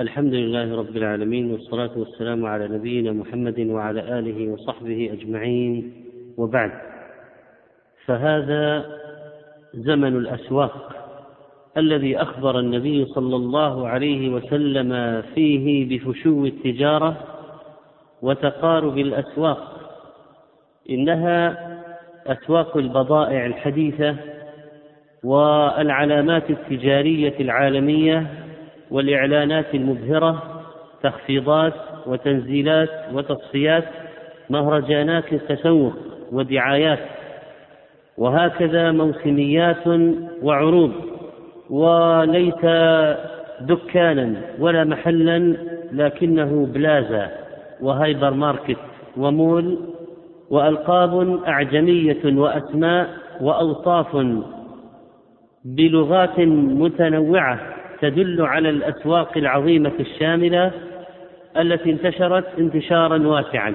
الحمد لله رب العالمين والصلاة والسلام على نبينا محمد وعلى آله وصحبه أجمعين وبعد. فهذا زمن الأسواق الذي أخبر النبي صلى الله عليه وسلم فيه بفشو التجارة وتقارب الأسواق. إنها أسواق البضائع الحديثة والعلامات التجارية العالمية والإعلانات المبهرة تخفيضات وتنزيلات وتصفيات مهرجانات للتسوق ودعايات وهكذا موسميات وعروض وليس دكانا ولا محلا لكنه بلازا وهايبر ماركت ومول وألقاب أعجمية وأسماء وأوصاف بلغات متنوعة تدل على الأسواق العظيمة الشاملة التي انتشرت انتشارا واسعا.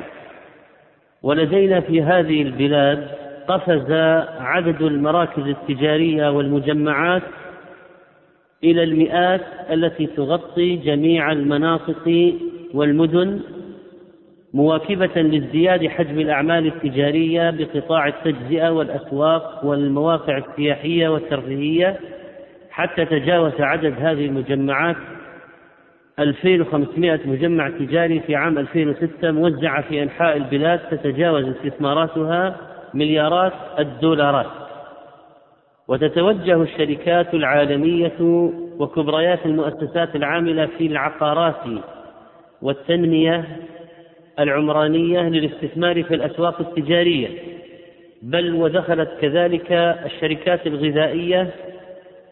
ولدينا في هذه البلاد قفز عدد المراكز التجارية والمجمعات إلى المئات التي تغطي جميع المناطق والمدن مواكبة لازدياد حجم الأعمال التجارية بقطاع التجزئة والأسواق والمواقع السياحية والترفيهية. حتى تجاوز عدد هذه المجمعات 2500 مجمع تجاري في عام 2006 موزعة في أنحاء البلاد تتجاوز استثماراتها مليارات الدولارات. وتتوجه الشركات العالمية وكبريات المؤسسات العاملة في العقارات والتنمية العمرانية للاستثمار في الأسواق التجارية. بل ودخلت كذلك الشركات الغذائية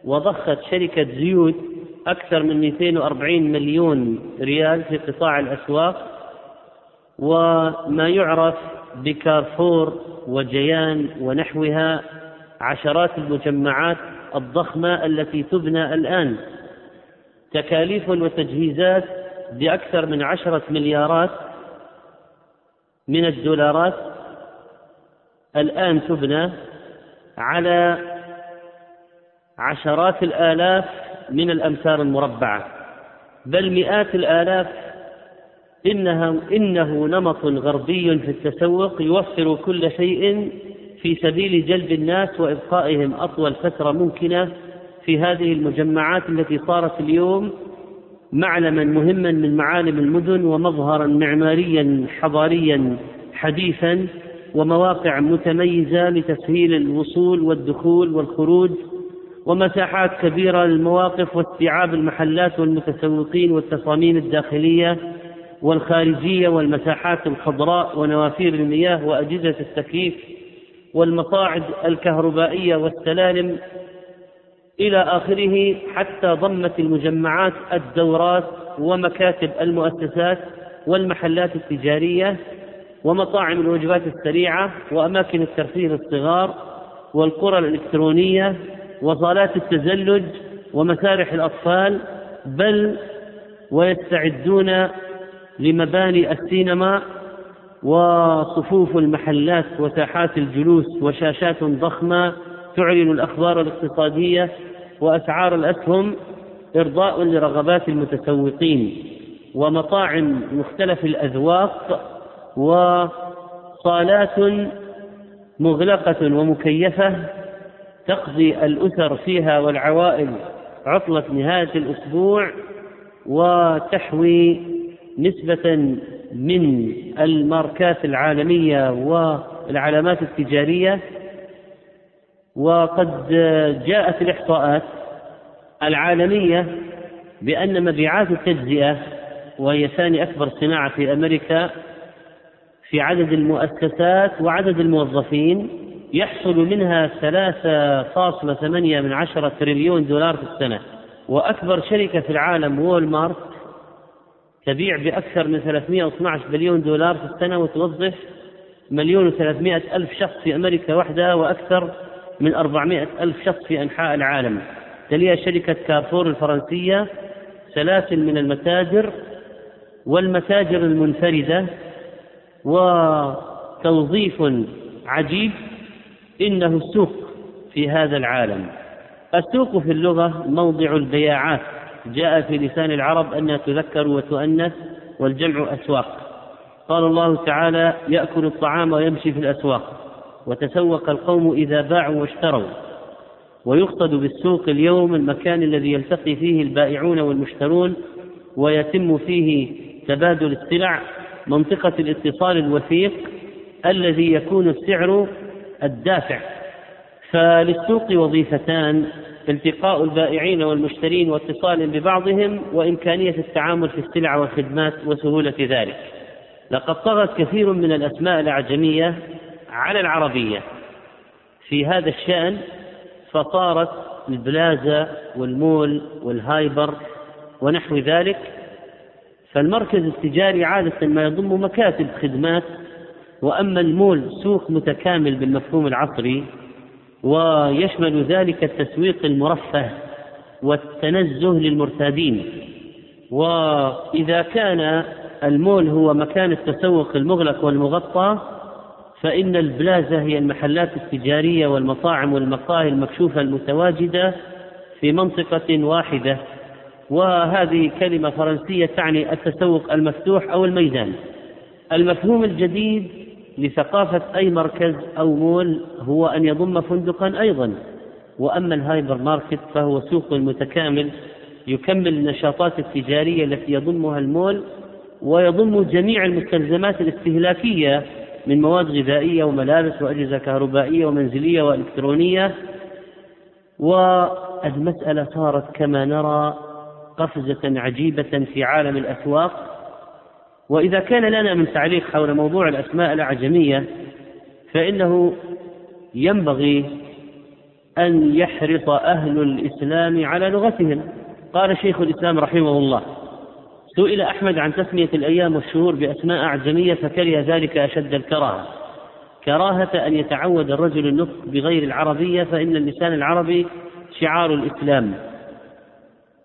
وضخت شركة زيوت أكثر من 240 مليون ريال في قطاع الأسواق وما يعرف بكارفور وجيان ونحوها عشرات المجمعات الضخمة التي تبنى الآن. تكاليف وتجهيزات بأكثر من عشرة مليارات من الدولارات الآن تبنى على عشرات الآلاف من الأمتار المربعة. بل مئات الآلاف إنها إنه نمط غربي في التسوق يوفر كل شيء في سبيل جلب الناس وإبقائهم أطول فترة ممكنة في هذه المجمعات التي صارت اليوم معلما مهما من معالم المدن ومظهرا معماريا حضاريا حديثا ومواقع متميزة لتسهيل الوصول والدخول والخروج ومساحات كبيرة للمواقف واستيعاب المحلات والمتسوقين والتصاميم الداخلية والخارجية والمساحات الخضراء ونوافير المياه وأجهزة التكييف والمصاعد الكهربائية والسلالم إلى آخره حتى ضمت المجمعات الدورات ومكاتب المؤسسات والمحلات التجارية ومطاعم الوجبات السريعة وأماكن الترفيه للصغار والقرى الإلكترونية وصالات التزلج ومسارح الأطفال بل ويستعدون لمباني السينما وصفوف المحلات وساحات الجلوس وشاشات ضخمة تعلن الأخبار الاقتصادية وأسعار الأسهم إرضاء لرغبات المتسوقين ومطاعم مختلف الأذواق وصالات مغلقة ومكيفة تقضي الأسر فيها والعوائل عطلة نهاية الأسبوع وتحوي نسبة من الماركات العالمية والعلامات التجارية. وقد جاءت الإحصاءات العالمية بأن مبيعات التجزئة وهي ثاني أكبر صناعة في أمريكا في عدد المؤسسات وعدد الموظفين يحصل منها ثلاثة فاصلة ثمانية من عشرة تريليون دولار في السنة. وأكبر شركة في العالم وول مارت تبيع بأكثر من 312 بليون دولار في السنة وتوظف مليون وثلاثمائة ألف شخص في أمريكا وحدها وأكثر من أربعمائة ألف شخص في أنحاء العالم. تليها شركة كارفور الفرنسية سلاسل من المتاجر والمتاجر المنفردة وتوظيف عجيب إنه السوق في هذا العالم. السوق في اللغة موضع البياعات. جاء في لسان العرب أنها تذكر وتؤنث والجمع أسواق. قال الله تعالى يأكل الطعام ويمشي في الأسواق. وتسوق القوم إذا باعوا واشتروا. ويقصد بالسوق اليوم المكان الذي يلتقي فيه البائعون والمشترون ويتم فيه تبادل السلع منطقة الاتصال الوثيق الذي يكون السعر الدافع. فللسوق وظيفتان التقاء البائعين والمشترين واتصال ببعضهم وإمكانية التعامل في السلع والخدمات وسهولة ذلك. لقد طغت كثير من الأسماء الأعجمية على العربية. في هذا الشأن فصارت البلازا والمول والهايبر ونحو ذلك. فالمركز التجاري عادة ما يضم مكاتب خدمات وأما المول سوق متكامل بالمفهوم العصري ويشمل ذلك التسويق المرفه والتنزه للمرتادين. وإذا كان المول هو مكان التسوق المغلق والمغطى فإن البلازة هي المحلات التجارية والمطاعم والمقاهي المكشوفة المتواجدة في منطقة واحدة. وهذه كلمة فرنسية تعني التسوق المفتوح أو الميدان. المفهوم الجديد لثقافة أي مركز أو مول هو أن يضم فندقا أيضا. وأما الهايبر ماركت فهو سوق متكامل يكمل النشاطات التجارية التي يضمها المول ويضم جميع المستلزمات الاستهلاكية من مواد غذائية وملابس وأجهزة كهربائية ومنزلية وإلكترونية. والمسألة صارت كما نرى قفزة عجيبة في عالم الأسواق. وإذا كان لنا من تعليق حول موضوع الأسماء الأعجمية فإنه ينبغي أن يحرص أهل الإسلام على لغتهم. قال شيخ الإسلام رحمه الله سئل أحمد عن تسمية الأيام والشهور بأسماء أعجمية فكره ذلك أشد الكراهة. كراهة أن يتعود الرجل النطق بغير العربية فإن اللسان العربي شعار الإسلام.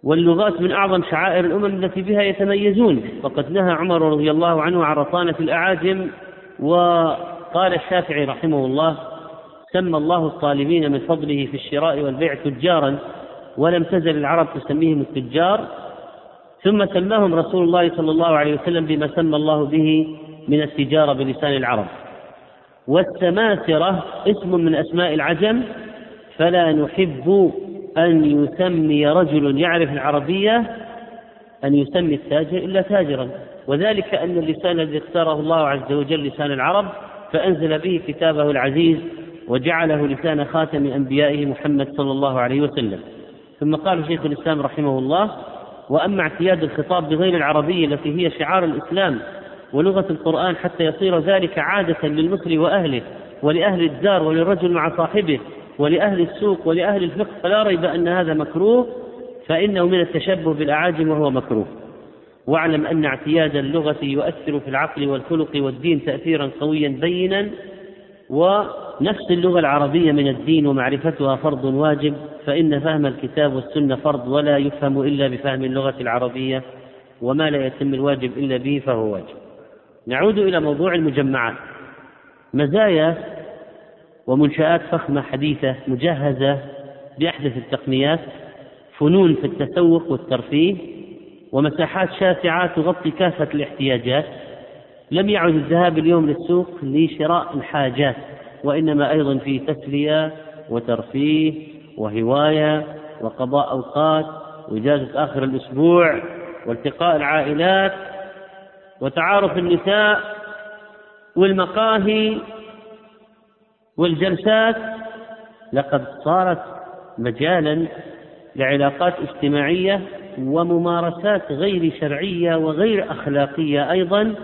واللغات من أعظم شعائر الأمم التي بها يتميزون. وقد نهى عمر رضي الله عنه عن رطانة الأعاجم وقال الشافعي رحمه الله سمى الله الطالبين من فضله في الشراء والبيع تجارا ولم تزل العرب تسميهم التجار ثم سماهم رسول الله صلى الله عليه وسلم بما سمى الله به من التجارة بلسان العرب. والسماسرة اسم من أسماء العجم فلا نحب أن يسمي رجل يعرف العربية أن يسمي التاجر إلا تاجرا. وذلك أن اللسان الذي اختاره الله عز وجل لسان العرب فأنزل به كتابه العزيز وجعله لسان خاتم أنبيائه محمد صلى الله عليه وسلم. ثم قال شيخ الإسلام رحمه الله وأما اعتياد الخطاب بغير العربية التي هي شعار الإسلام ولغة القرآن حتى يصير ذلك عادة للمصري وأهله ولأهل الدار وللرجل مع صاحبه ولأهل السوق ولأهل الفقه فلا ريب أن هذا مكروه فإنه من التشبه بالأعاجم وهو مكروه. واعلم أن اعتياد اللغة يؤثر في العقل والخلق والدين تأثيرا قويا بينا ونفس اللغة العربية من الدين ومعرفتها فرض واجب فإن فهم الكتاب والسنة فرض ولا يفهم إلا بفهم اللغة العربية وما لا يتم الواجب إلا به فهو واجب. نعود إلى موضوع المجمعات. مزايا ومنشآت فخمة حديثة مجهزة بأحدث التقنيات فنون في التسوق والترفيه ومساحات شاسعة تغطي كافة الاحتياجات. لم يعد الذهاب اليوم للسوق لشراء الحاجات وإنما أيضا في تسلية وترفيه وهواية وقضاء أوقات وإجازة آخر الأسبوع والتقاء العائلات وتعارف النساء والمقاهي والجلسات لقد صارت مجالا لعلاقات اجتماعية وممارسات غير شرعية وغير أخلاقية أيضا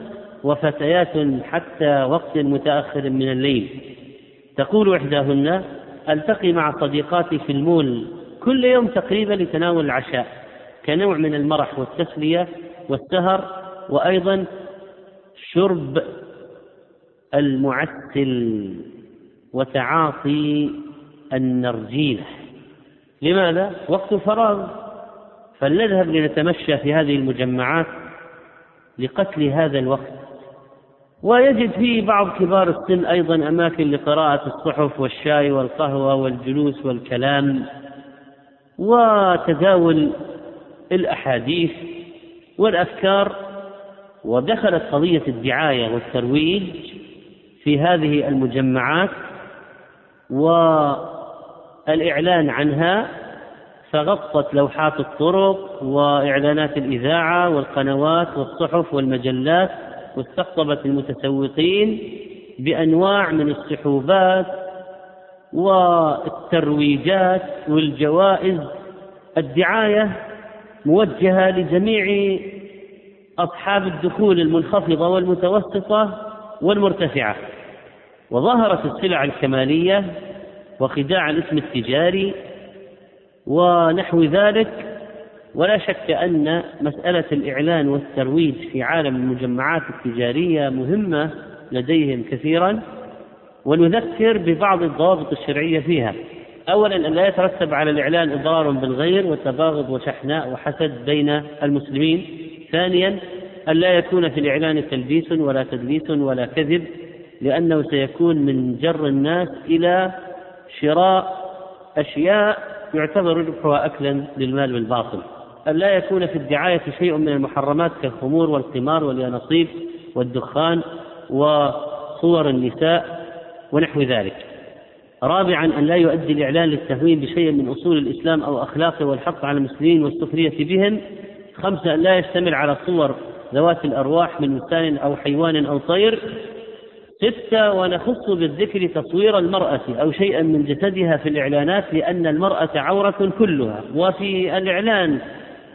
وفتيات حتى وقت متأخر من الليل. تقول إحداهن ألتقي مع صديقاتي في المول كل يوم تقريبا لتناول العشاء كنوع من المرح والتسلية والسهر وأيضا شرب المعسل. وتعاطي النرجيلة لماذا؟ وقت فراغ فلنذهب لنتمشى في هذه المجمعات لقتل هذا الوقت. ويجد في بعض كبار السن أيضا أماكن لقراءة الصحف والشاي والقهوة والجلوس والكلام وتداول الأحاديث والأفكار. ودخلت قضية الدعاية والترويج في هذه المجمعات والإعلان عنها فغطت لوحات الطرق وإعلانات الإذاعة والقنوات والصحف والمجلات واستقطبت المتسوقين بأنواع من السحوبات والترويجات والجوائز. الدعاية موجهة لجميع أصحاب الدخول المنخفضة والمتوسطة والمرتفعة. وظهرت السلع الكمالية وخداع الاسم التجاري ونحو ذلك ولا شك أن مسألة الإعلان والترويج في عالم المجمعات التجارية مهمة لديهم كثيرا ونذكر ببعض الضوابط الشرعية فيها. أولا أن لا يترتب على الإعلان إضرار بالغير وتباغض وشحناء وحسد بين المسلمين. ثانيا أن لا يكون في الإعلان تلبيس ولا تدليس ولا كذب لأنه سيكون من جر الناس إلى شراء أشياء يعتبر ربحها أكلا للمال بالباطل أن لا يكون في الدعاية شيء من المحرمات كالخمور والقمار واليانصيب والدخان وصور النساء ونحو ذلك. رابعا أن لا يؤدي الإعلان للتهوين بشيء من أصول الإسلام أو أخلاقه والحق على المسلمين والسخرية بهم. خمسة أن لا يشتمل على صور ذوات الأرواح من إنسان أو حيوان أو طير. ستة ونخص بالذكر تصوير المرأة أو شيئا من جسدها في الإعلانات لأن المرأة عورة كلها. وفي الإعلان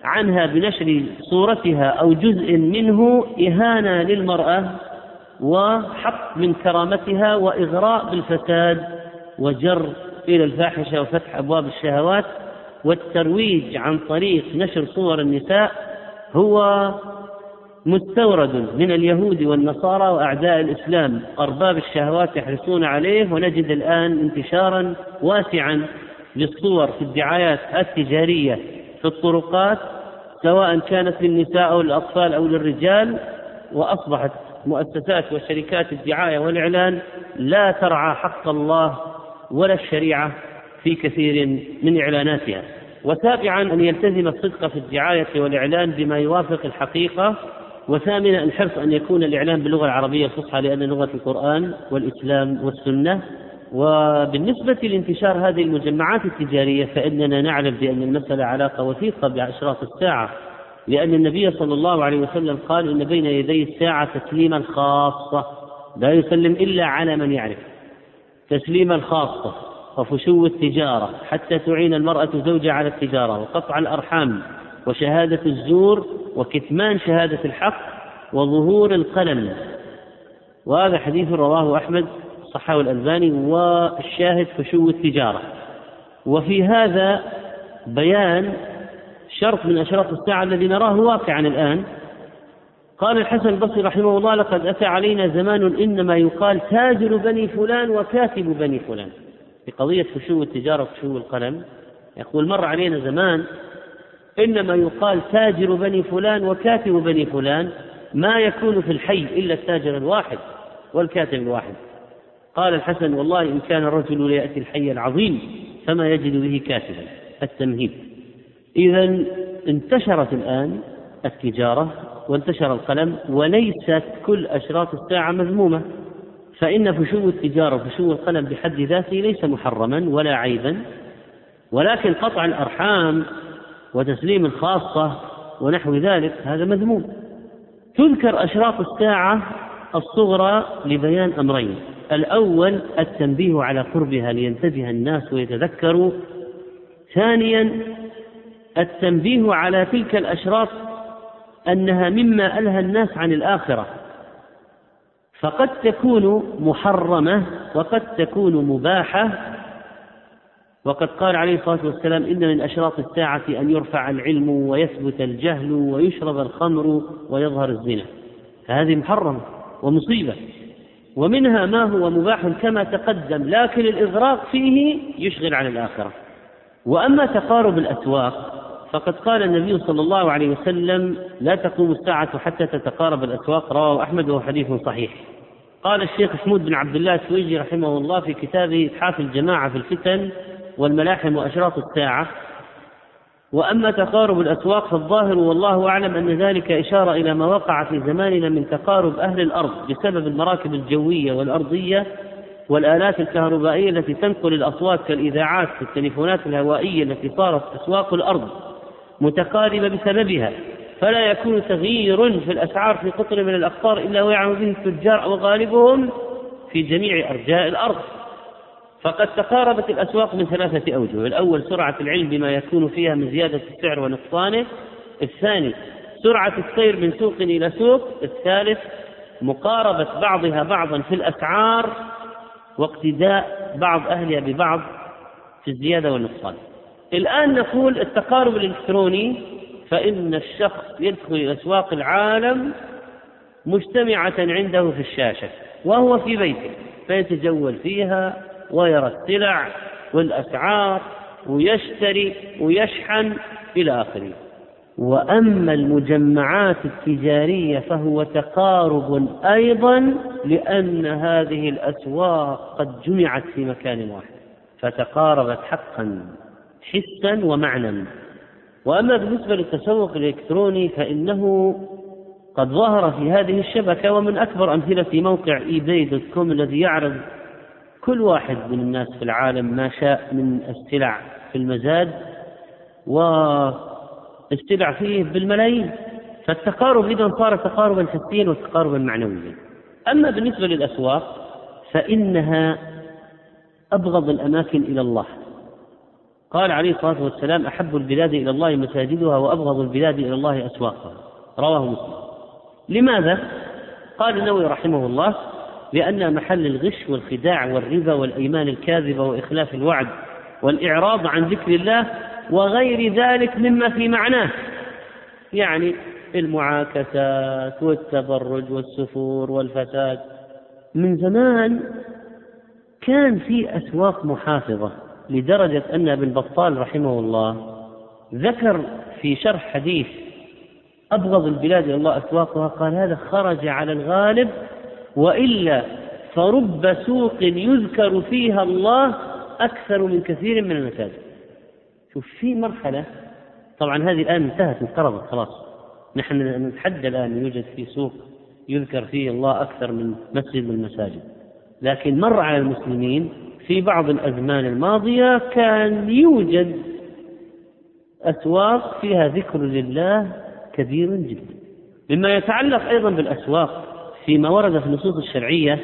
عنها بنشر صورتها أو جزء منه إهانة للمرأة وحق من كرامتها وإغراء بالفساد وجر إلى الفاحشة وفتح أبواب الشهوات. والترويج عن طريق نشر صور النساء هو مستورد من اليهود والنصارى وأعداء الإسلام. أرباب الشهوات يحرصون عليه ونجد الآن انتشارا واسعا للصور في الدعايات التجارية في الطرقات سواء كانت للنساء أو للأطفال أو للرجال. وأصبحت مؤسسات وشركات الدعاية والإعلان لا ترعى حق الله ولا الشريعة في كثير من إعلاناتها. وسابعا أن يلتزم الصدق في الدعاية والإعلان بما يوافق الحقيقة. وثامنا الحرص أن يكون الإعلام باللغة العربية الفصحى لأن لغة القرآن والإسلام والسنة. وبالنسبة لانتشار هذه المجمعات التجارية فإننا نعلم بأن المسألة علاقة وثيقة بأشراط الساعة لأن النبي صلى الله عليه وسلم قال إن بين يدي الساعة تسليما خاصة لا يسلم إلا على من يعرف. تسليما خاصة وفشو التجارة حتى تعين المرأة زوجها على التجارة وقطع الأرحام. وشهادة الزور وكتمان شهادة الحق وظهور القلم. وهذا حديث رواه أحمد صححه الألباني والشاهد فشو التجارة. وفي هذا بيان شرط من أشراط الساعة الذي نراه واقعا الآن. قال الحسن البصري رحمه الله لقد أتى علينا زمان إنما يقال تاجر بني فلان وكاتب بني فلان. في قضية فشو التجارة وفشو القلم يقول مر علينا زمان إنما يقال تاجر بني فلان وكاتب بني فلان ما يكون في الحي إلا التاجر الواحد والكاتب الواحد. قال الحسن والله إن كان الرجل ليأتي الحي العظيم فما يجد به كاتبا. التمهيد. إذا انتشرت الآن التجارة وانتشر القلم وليست كل أشراط الساعة مذمومة فإن فشو التجارة وفشو القلم بحد ذاته ليس محرما ولا عيبا ولكن قطع الأرحام وتسليم الخاصة ونحو ذلك هذا مذموم. تذكر أشراط الساعة الصغرى لبيان أمرين. الأول التنبيه على قربها لينتبه الناس ويتذكروا. ثانيا التنبيه على تلك الأشراط أنها مما ألهى الناس عن الآخرة. فقد تكون محرمة وقد تكون مباحة وقد قال عليه الصلاة والسلام إن من أشراط الساعة أن يرفع العلم ويثبت الجهل ويشرب الخمر ويظهر الزنا. فهذه محرمة ومصيبة. ومنها ما هو مباح كما تقدم لكن الإغراق فيه يشغل عن الآخرة. وأما تقارب الأسواق فقد قال النبي صلى الله عليه وسلم لا تقوم الساعة حتى تتقارب الأسواق. رواه أحمد وهو حديث صحيح. قال الشيخ حمود بن عبد الله السويجي رحمه الله في كتابه إتحاف الجماعة في الفتن والملاحم وأشراط الساعة. وأما تقارب الأسواق فالظاهر والله أعلم أن ذلك إشارة إلى ما وقع في زماننا من تقارب أهل الأرض بسبب المراكب الجوية والأرضية والآلات الكهربائية التي تنقل الأصوات كالإذاعات في التليفونات الهوائية التي صارت أسواق الأرض متقاربة بسببها. فلا يكون تغيير في الأسعار في قطر من الأقطار إلا ويعمل به التجار وغالبهم في جميع أرجاء الأرض. فقد تقاربت الأسواق من ثلاثة أوجه. الأول سرعة العلم بما يكون فيها من زيادة السعر ونقصانه. الثاني سرعة السير من سوق إلى سوق. الثالث مقاربة بعضها بعضا في الأسعار واقتداء بعض أهلها ببعض في الزيادة والنقصان. الآن نقول التقارب الإلكتروني فإن الشخص يدخل إلى أسواق العالم مجتمعة عنده في الشاشة وهو في بيته فيتجول فيها ويرى السلع والأسعار ويشتري ويشحن إلى آخره. وأما المجمعات التجارية فهو تقارب أيضا لأن هذه الأسواق قد جمعت في مكان واحد فتقاربت حقا حسا ومعنى وأما بالنسبة للتسوق الإلكتروني فإنه قد ظهر في هذه الشبكة ومن أكبر أمثلة موقع eBay dot com الذي يعرض كل واحد من الناس في العالم ما شاء من السلع في المزاد والسلع فيه بالملايين. فالتقارب إذا صار تقاربا حسيا وتقاربا معنويا. أما بالنسبة للأسواق فإنها أبغض الأماكن إلى الله. قال عليه الصلاة والسلام أحب البلاد إلى الله مساجدها وأبغض البلاد إلى الله أسواقها. رواه مسلم. لماذا؟ قال النووي رحمه الله لأن محل الغش والخداع والربا والأيمان الكاذبة وإخلاف الوعد والإعراض عن ذكر الله وغير ذلك مما في معناه. يعني المعاكسات والتبرج والسفور والفساد. من زمان كان في أسواق محافظة لدرجة أن ابن بطال رحمه الله ذكر في شرح حديث أبغض البلاد إلى الله أسواقها قال هذا خرج على الغالب وإلا فرب سوق يذكر فيها الله أكثر من كثير من المساجد شوف في مرحلة طبعا هذه الآن انتهت انقرضت خلاص. نحن نتحدى الآن يوجد في سوق يذكر فيه الله أكثر من مسجد من المساجد. لكن مر على المسلمين في بعض الأزمان الماضية كان يوجد أسواق فيها ذكر لله كبير جدا. مما يتعلق أيضا بالأسواق فيما ورد في النصوص الشرعية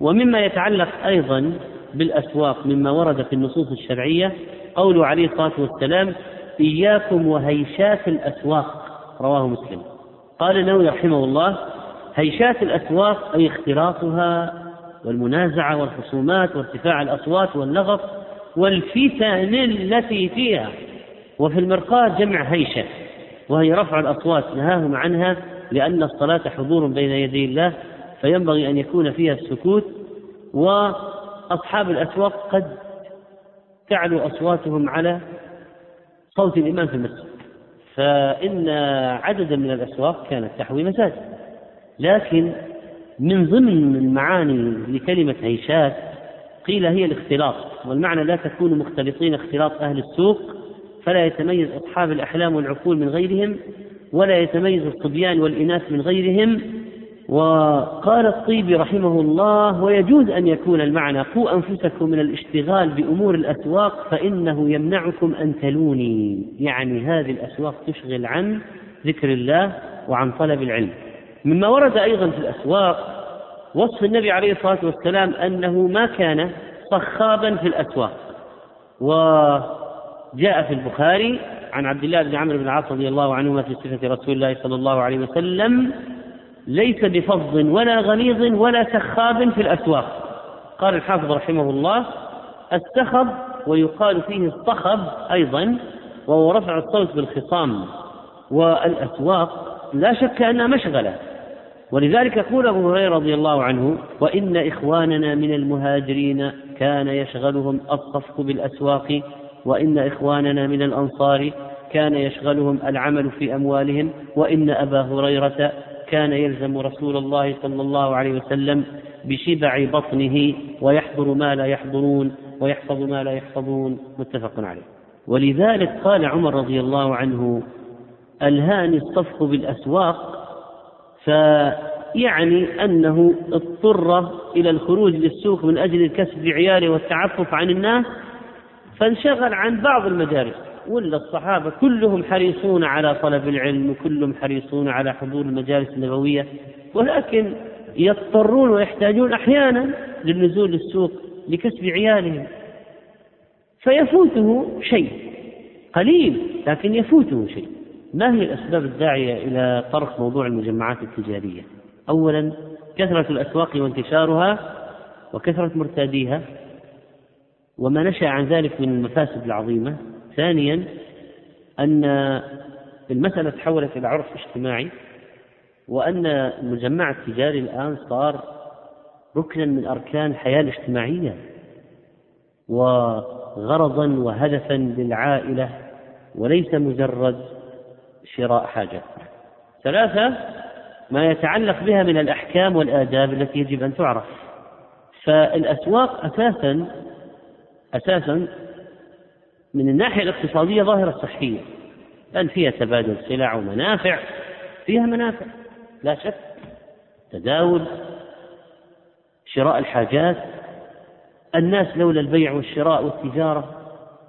ومما يتعلق أيضا بالأسواق مما ورد في النصوص الشرعية قوله عليه الصلاة والسلام إياكم وهيشات الأسواق. رواه مسلم. قال النووي رحمه الله هيشات الأسواق أي اختلاطها والمنازعة والخصومات وارتفاع الأصوات واللغط والفتن التي فيها. وفي المرقاة جمع هيشة وهي رفع الأصوات نهاهم عنها لأن الصلاة حضور بين يدي الله فينبغي أن يكون فيها السكوت وأصحاب الأسواق قد تعلو أصواتهم على صوت الإمام في المسجد. فإن عددا من الأسواق كانت تحوي مساجد. لكن من ضمن المعاني لكلمة هيشات قيل هي الاختلاط والمعنى لا تكون مختلطين اختلاط أهل السوق فلا يتميز أصحاب الأحلام والعقول من غيرهم ولا يتميز الصبيان والإناث من غيرهم. وقال الطيبي رحمه الله ويجوز أن يكون المعنى قوا أنفسكم من الاشتغال بأمور الأسواق فإنه يمنعكم أن تلوني. يعني هذه الأسواق تشغل عن ذكر الله وعن طلب العلم. مما ورد أيضا في الأسواق وصف النبي عليه الصلاة والسلام أنه ما كان صخابا في الأسواق. وجاء في البخاري عن عبد الله بن عمرو بن العاص رضي الله عنهما في صفة رسول الله صلى الله عليه وسلم ليس بفظ ولا غليظ ولا سخاب في الأسواق. قال الحافظ رحمه الله السخب ويقال فيه الصخب أيضا وهو رفع الصوت بالخصام. والأسواق لا شك أنها مشغلة. ولذلك يقول أبو هريرة رضي الله عنه وإن إخواننا من المهاجرين كان يشغلهم الصفق بالأسواق وإن إخواننا من الأنصار كان يشغلهم العمل في أموالهم وإن أبا هريرة كان يلزم رسول الله صلى الله عليه وسلم بشبع بطنه ويحضر ما لا يحضرون ويحفظ ما لا يحفظون. متفق عليه. ولذلك قال عمر رضي الله عنه ألهاني الصفق بالأسواق فيعني أنه اضطر إلى الخروج للسوق من أجل الكسب بعياله والتعفف عن الناس فانشغل عن بعض المجالس ولا الصحابة كلهم حريصون على طلب العلم وكلهم حريصون على حضور المجالس النبوية ولكن يضطرون ويحتاجون أحيانا للنزول للسوق لكسب عيالهم. فيفوته شيء قليل لكن يفوته شيء. ما هي الأسباب الداعية إلى طرح موضوع المجمعات التجارية؟ أولا كثرة الأسواق وانتشارها وكثرة مرتاديها. وما نشأ عن ذلك من المفاسد العظيمة. ثانيا أن المسألة تحولت إلى عرف اجتماعي وأن المجمع التجاري الآن صار ركنا من أركان الحياة الاجتماعية وغرضا وهدفا للعائلة وليس مجرد شراء حاجة ثلاثة ما يتعلق بها من الأحكام والآداب التي يجب أن تعرف. فالأسواق أساسا أساسا من الناحية الاقتصادية ظاهرة صحية. لأن فيها تبادل سلع ومنافع فيها منافع. لا شك تداول شراء الحاجات الناس لولا البيع والشراء والتجارة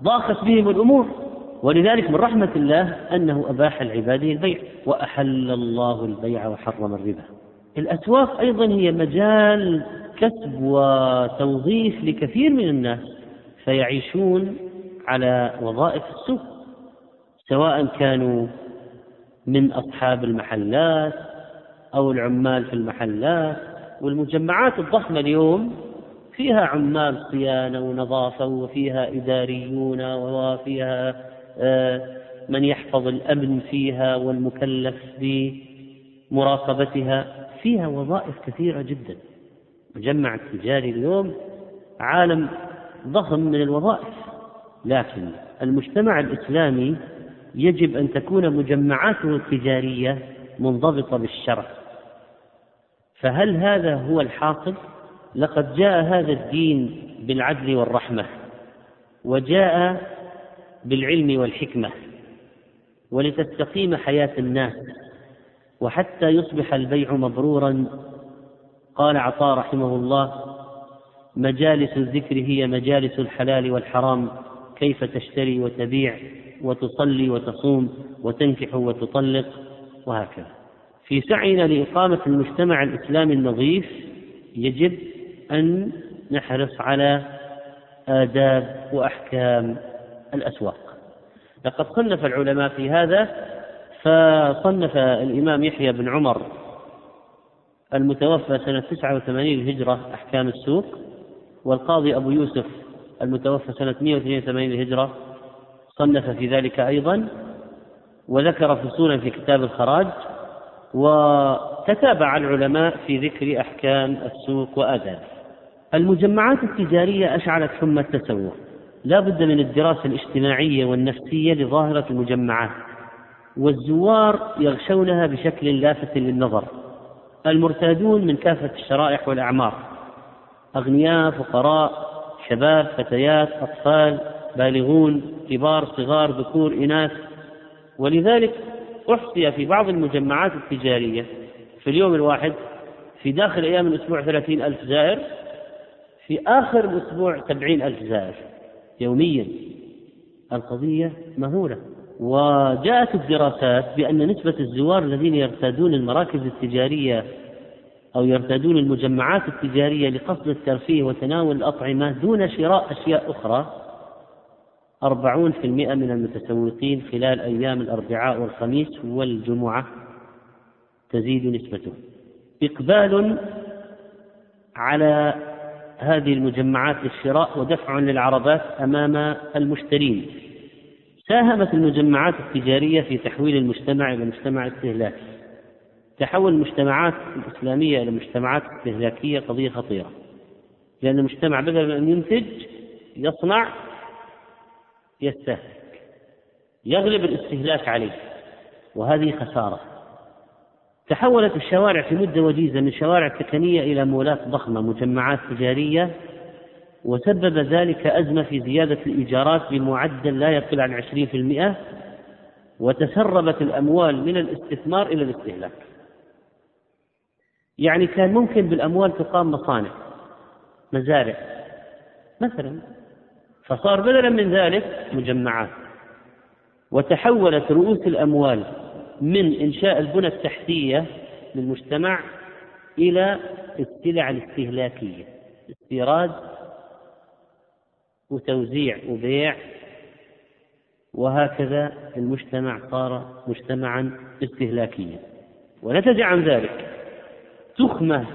ضاقت بهم الأمور. ولذلك من رحمة الله أنه أباح لعباده البيع وأحل الله البيع وحرم الربا. الأسواق أيضا هي مجال كسب وتوظيف لكثير من الناس. فيعيشون على وظائف السوق سواء كانوا من أصحاب المحلات أو العمال في المحلات. والمجمعات الضخمة اليوم فيها عمال صيانة ونظافة وفيها إداريون وفيها آه، من يحفظ الأمن فيها والمكلف بمراقبتها. فيها وظائف كثيرة جدا. المجمع التجاري اليوم عالم ضخم من الوظائف. لكن المجتمع الإسلامي يجب أن تكون مجمعاته التجارية منضبطة بالشرع. فهل هذا هو الحاصل؟ لقد جاء هذا الدين بالعدل والرحمة وجاء بالعلم والحكمة ولتستقيم حياة الناس وحتى يصبح البيع مبرورا. قال عطاء رحمه الله مجالس الذكر هي مجالس الحلال والحرام. كيف تشتري وتبيع وتصلي وتصوم وتنكح وتطلق وهكذا. في سعينا لإقامة المجتمع الإسلامي النظيف يجب أن نحرص على آداب وأحكام الأسواق. لقد صنف العلماء في هذا فصنف الإمام يحيى بن عمر المتوفى سنة 89 الهجرة أحكام السوق. والقاضي أبو يوسف المتوفى سنة 182 الهجرة صنف في ذلك أيضا وذكر فصولا في كتاب الخراج وتتابع العلماء في ذكر أحكام السوق وآدابه المجمعات التجارية أشعلت حمى التسوق. لا بد من الدراسة الاجتماعية والنفسية لظاهرة المجمعات والزوار يغشونها بشكل لافت للنظر. المرتادون من كافة الشرائح والأعمار. أغنياء فقراء شباب فتيات أطفال بالغون كبار صغار ذكور إناث. ولذلك أحصي في بعض المجمعات التجارية في اليوم الواحد في داخل أيام الأسبوع ثلاثين ألف زائر في آخر الأسبوع سبعين ألف زائر يوميا. القضية مهولة. وجاءت الدراسات بأن نسبة الزوار الذين يرتادون المراكز التجارية أو يرتادون المجمعات التجارية لقصد الترفيه وتناول الأطعمة دون شراء أشياء أخرى أربعون في المئة من المتسوقين خلال أيام الأربعاء والخميس والجمعة تزيد نسبته. إقبال على هذه المجمعات للشراء ودفع للعربات أمام المشترين. ساهمت المجمعات التجارية في تحويل المجتمع إلى مجتمع استهلاكي. تحول المجتمعات الإسلامية إلى مجتمعات استهلاكية قضية خطيرة. لأن المجتمع بدل من أن ينتج يصنع يستهلك. يغلب الاستهلاك عليه. وهذه خسارة. تحولت الشوارع في مدة وجيزة من شوارع سكنية إلى مولات ضخمة مجمعات تجارية. وسبب ذلك أزمة في زيادة الإيجارات بمعدل لا يقل عن عشرين في المئة وتسربت الأموال من الاستثمار إلى الاستهلاك. يعني كان ممكن بالأموال تقام مصانع مزارع مثلا. فصار بدلا من ذلك مجمعات وتحولت رؤوس الأموال من إنشاء البنى التحتية للمجتمع إلى السلع الاستهلاكية استيراد وتوزيع وبيع. وهكذا المجتمع صار مجتمعا استهلاكيا. ونتج عن ذلك. تخمة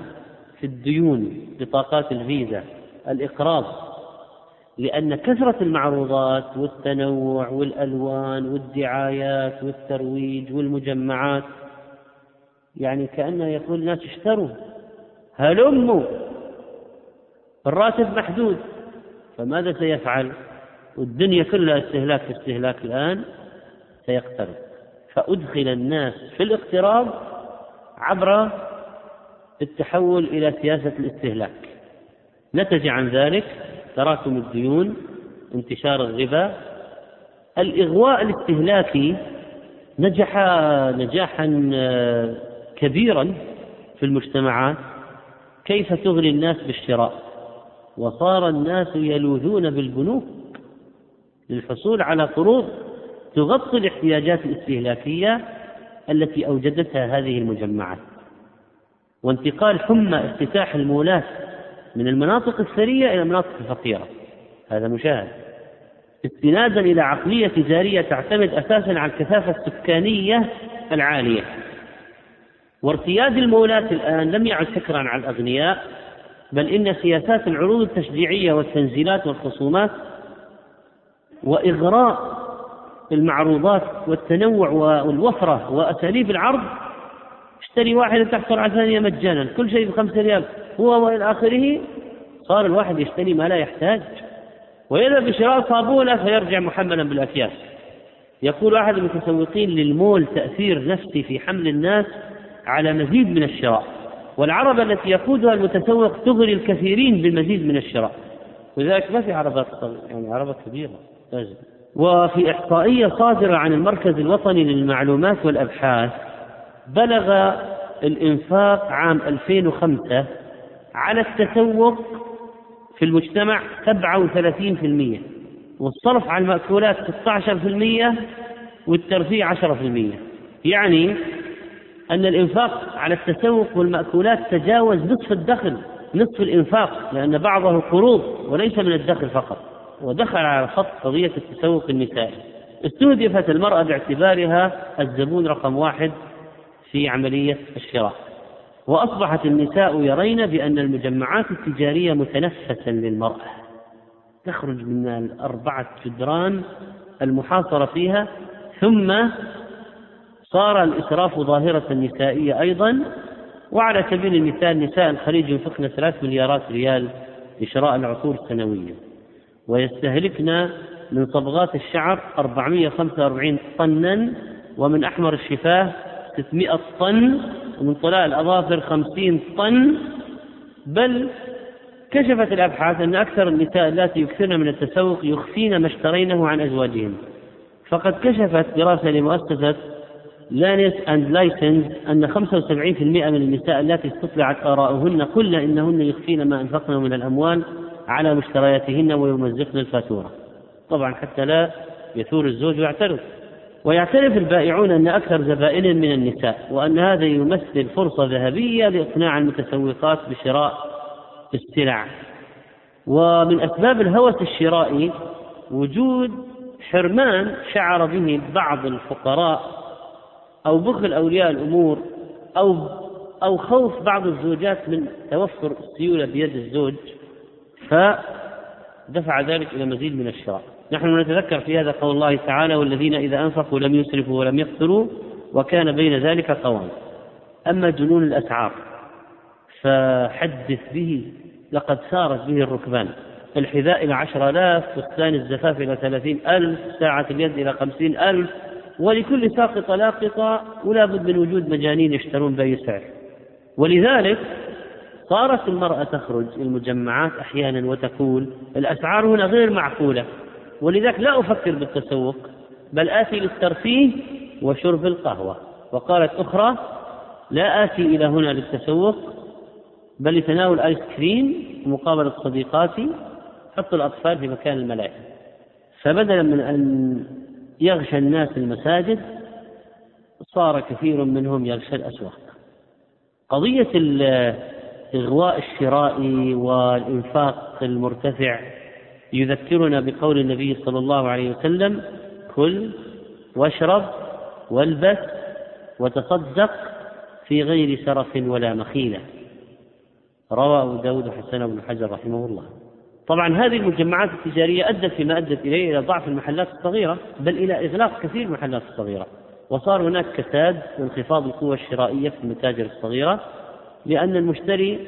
في الديون بطاقات الفيزا الإقراض. لأن كثرة المعروضات والتنوع والألوان والدعايات والترويج والمجمعات يعني كأنه يقول الناس اشتروا هلموا الراتب محدود. فماذا سيفعل؟ والدنيا كلها استهلاك في استهلاك الآن سيقترب. فأدخل الناس في الاقتراض عبر التحول إلى سياسة الاستهلاك. نتج عن ذلك تراكم الديون انتشار الربا الإغواء الاستهلاكي نجح نجاحا آه، كبيرا في المجتمعات. كيف تغري الناس بالشراء؟ وصار الناس يلوذون بالبنوك للحصول على قروض تغطي الاحتياجات الاستهلاكية التي أوجدتها هذه المجمعات. وانتقال حمى افتتاح المولات من المناطق الثرية إلى المناطق الفقيرة. هذا مشاهد. استنادا إلى عقلية تجارية تعتمد أساسا على الكثافة السكانية العالية. وارتياد المولات الآن لم يعد فكرا على الأغنياء بل إن سياسات العروض التشجيعية والتنزيلات والخصومات وإغراء المعروضات والتنوع والوفرة وأساليب العرض اشتري واحدة تحصل على ثانية مجانا. كل شيء بخمسة ريال. هو وإلى آخره صار الواحد يشتري ما لا يحتاج. ويذهب بشراء صابونة فيرجع محملا بالأكياس. يقول أحد المتسوقين للمول تأثير نفسي في حمل الناس على مزيد من الشراء. والعربة التي يقودها المتسوق تغري الكثيرين بالمزيد من الشراء. ولذلك ما في عربات يعني عربة كبيرة. وفي إحصائية صادرة عن المركز الوطني للمعلومات والأبحاث بلغ الإنفاق عام 2005 على التسوق في المجتمع 37% والصرف على المأكولات 16% والترفيه 10% يعني أن الإنفاق على التسوق والمأكولات تجاوز نصف الدخل نصف الإنفاق لأن بعضه قروض وليس من الدخل فقط ودخل على خط قضية التسوق النسائي. استهدفت المرأة باعتبارها الزبون رقم واحد في عملية الشراء. وأصبحت النساء يرين بأن المجمعات التجارية متنفسا للمرأة. تخرج من الأربعة جدران المحاصرة فيها ثم صار الإسراف ظاهرة نسائية أيضا. وعلى سبيل المثال نساء الخليج ينفقن ثلاث مليارات ريال لشراء العطور السنوية. ويستهلكن من صبغات الشعر 445 طنا ومن أحمر الشفاه 600 طن ومن طلاء الأظافر 50 طن. بل كشفت الأبحاث أن أكثر النساء اللاتي يكثرن من التسوق يخفين ما اشترينه عن أزواجهن. فقد كشفت دراسة لمؤسسة لانس أند لايسنز أن 75% من النساء اللاتي استطلعت آراؤهن قلن إنهن يخفين ما أنفقن من الأموال على مشترياتهن ويمزقن الفاتورة. طبعا حتى لا يثور الزوج ويعترض. ويعترف البائعون أن أكثر زبائن من النساء وأن هذا يمثل فرصة ذهبية لإقناع المتسوقات بشراء السلع. ومن أسباب الهوس الشرائي وجود حرمان شعر به بعض الفقراء أو بخل أولياء الأمور أو أو خوف بعض الزوجات من توفر السيولة بيد الزوج فدفع ذلك إلى مزيد من الشراء. نحن نتذكر في هذا قول الله تعالى والذين إذا أنفقوا لم يسرفوا ولم يقتروا وكان بين ذلك قوام. أما جنون الأسعار فحدث به لقد سارت به الركبان. الحذاء إلى عشر آلاف فستان الزفاف إلى ثلاثين ألف ساعة اليد إلى خمسين ألف. ولكل ساقطة لاقطة ولا بد من وجود مجانين يشترون بأي سعر. ولذلك صارت المرأة تخرج المجمعات أحيانا وتقول الأسعار هنا غير معقولة. ولذلك لا أفكر بالتسوق بل آتي للترفيه وشرب القهوة. وقالت أخرى لا آتي إلى هنا للتسوق بل لتناول آيس كريم مقابلة صديقاتي حط الأطفال في مكان الملاهي فبدلا من أن يغشى الناس المساجد صار كثير منهم يغشى الأسواق. قضية الإغواء الشرائي والإنفاق المرتفع يذكرنا بقول النبي صلى الله عليه وسلم كل واشرب والبس وتصدق في غير سرف ولا مخيلة. روى أبو داود حسن بن حجر رحمه الله. طبعا هذه المجمعات التجارية أدت فيما أدت إليه إلى ضعف المحلات الصغيرة بل إلى إغلاق كثير من المحلات الصغيرة. وصار هناك كساد وانخفاض القوة الشرائية في المتاجر الصغيرة لأن المشتري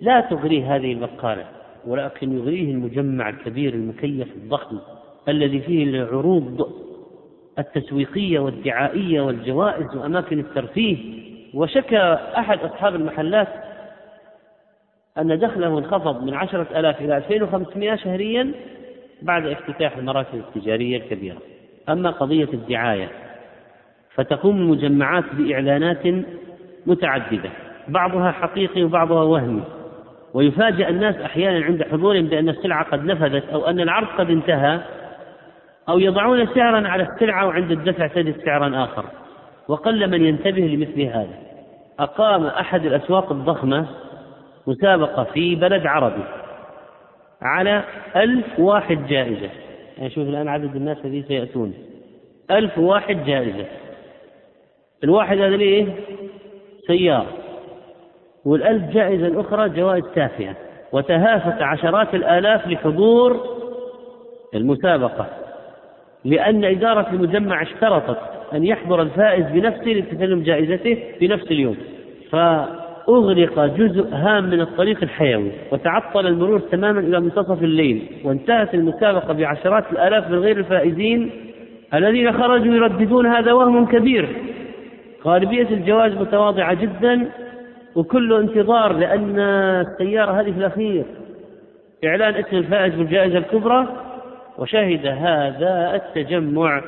لا تغريه هذه البقالة. ولكن يغريه المجمع الكبير المكيف الضخم الذي فيه العروض التسويقية والدعائية والجوائز وأماكن الترفيه. وشكى أحد أصحاب المحلات أن دخله انخفض من عشرة ألاف إلى 2500 شهريا بعد افتتاح المراكز التجارية الكبيرة. أما قضية الدعاية فتقوم المجمعات بإعلانات متعددة بعضها حقيقي وبعضها وهمي. ويفاجأ الناس أحيانا عند حضورهم بأن السلعة قد نفذت أو أن العرض قد انتهى أو يضعون سعرا على السلعة وعند الدفع تجد سعرا آخر. وقل من ينتبه لمثل هذا. أقام أحد الأسواق الضخمة مسابقة في بلد عربي على ألف واحد جائزة. يعني شوف الآن عدد الناس الذين سيأتون. ألف واحد جائزة. الواحد هذا ليه؟ سيارة. والألف جائزة الأخرى جوائز تافهة. وتهافت عشرات الآلاف لحضور المسابقة لأن إدارة المجمع اشترطت أن يحضر الفائز بنفسه لتسلم جائزته في نفس اليوم. فأغلق جزء هام من الطريق الحيوي وتعطل المرور تماما إلى منتصف الليل وانتهت المسابقة بعشرات الآلاف من غير الفائزين الذين خرجوا يرددون هذا وهم كبير. غالبية الجوائز متواضعة جدا. وكله انتظار لأن السيارة هذه في الأخير. إعلان اسم الفائز بالجائزة الكبرى وشهد هذا التجمع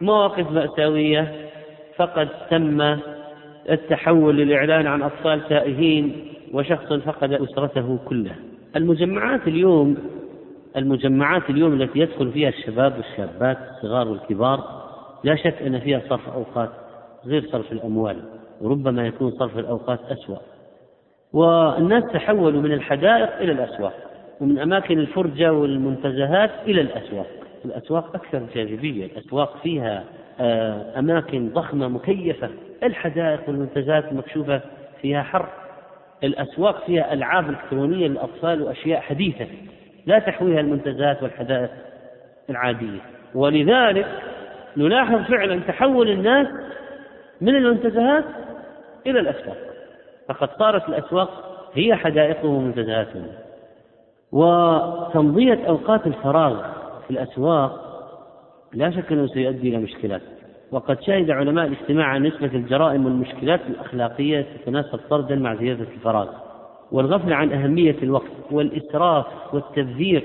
مواقف مأساوية فقد تم التحول للإعلان عن أطفال تائهين وشخص فقد أسرته كلها. المجمعات اليوم المجمعات اليوم التي يدخل فيها الشباب والشابات الصغار والكبار لا شك أن فيها صرف أوقات غير صرف الأموال. وربما يكون صرف الأوقات أسوأ. والناس تحولوا من الحدائق إلى الأسواق ومن أماكن الفرجة والمنتزهات إلى الأسواق. الأسواق أكثر جاذبية الأسواق فيها آه، أماكن ضخمة مكيفة. الحدائق والمنتزهات المكشوفة فيها حر. الأسواق فيها ألعاب إلكترونية للأطفال وأشياء حديثة لا تحويها المنتزهات والحدائق العادية. ولذلك نلاحظ فعلا تحول الناس من المنتزهات إلى الأسواق. فقد صارت الأسواق هي حدائقهم ومنتزهاتهم وتمضية أوقات الفراغ في الأسواق لا شك أنه سيؤدي إلى مشكلات. وقد شهد علماء الاجتماع عن نسبة الجرائم والمشكلات الأخلاقية تتناسب طردا مع زيادة الفراغ. والغفلة عن أهمية الوقت والإسراف والتبذير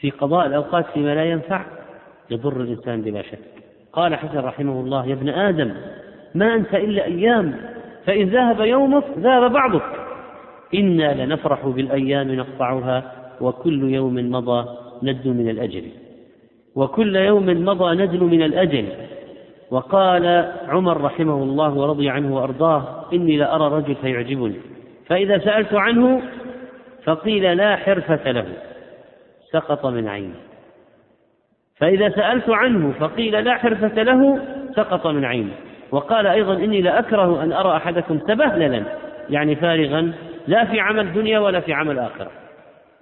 في قضاء الأوقات فيما لا ينفع يضر الإنسان بلا شك. قال حسن رحمه الله يا ابن آدم ما أنت إلا أيام فإن ذهب يومك ذهب بعضك. إنا لنفرح بالأيام نقطعها وكل يوم مضى ندن من الأجل. وكل يوم مضى ندن من الأجل. وقال عمر رحمه الله ورضي عنه وأرضاه إني لأرى رجل فيعجبني. فإذا سألت عنه فقيل لا حرفة له. سقط من عيني. فإذا سألت عنه فقيل لا حرفة له سقط من عيني. وقال أيضا إني لأكره أن أرى أحدكم تبهللا يعني فارغا لا في عمل دنيا ولا في عمل آخرة.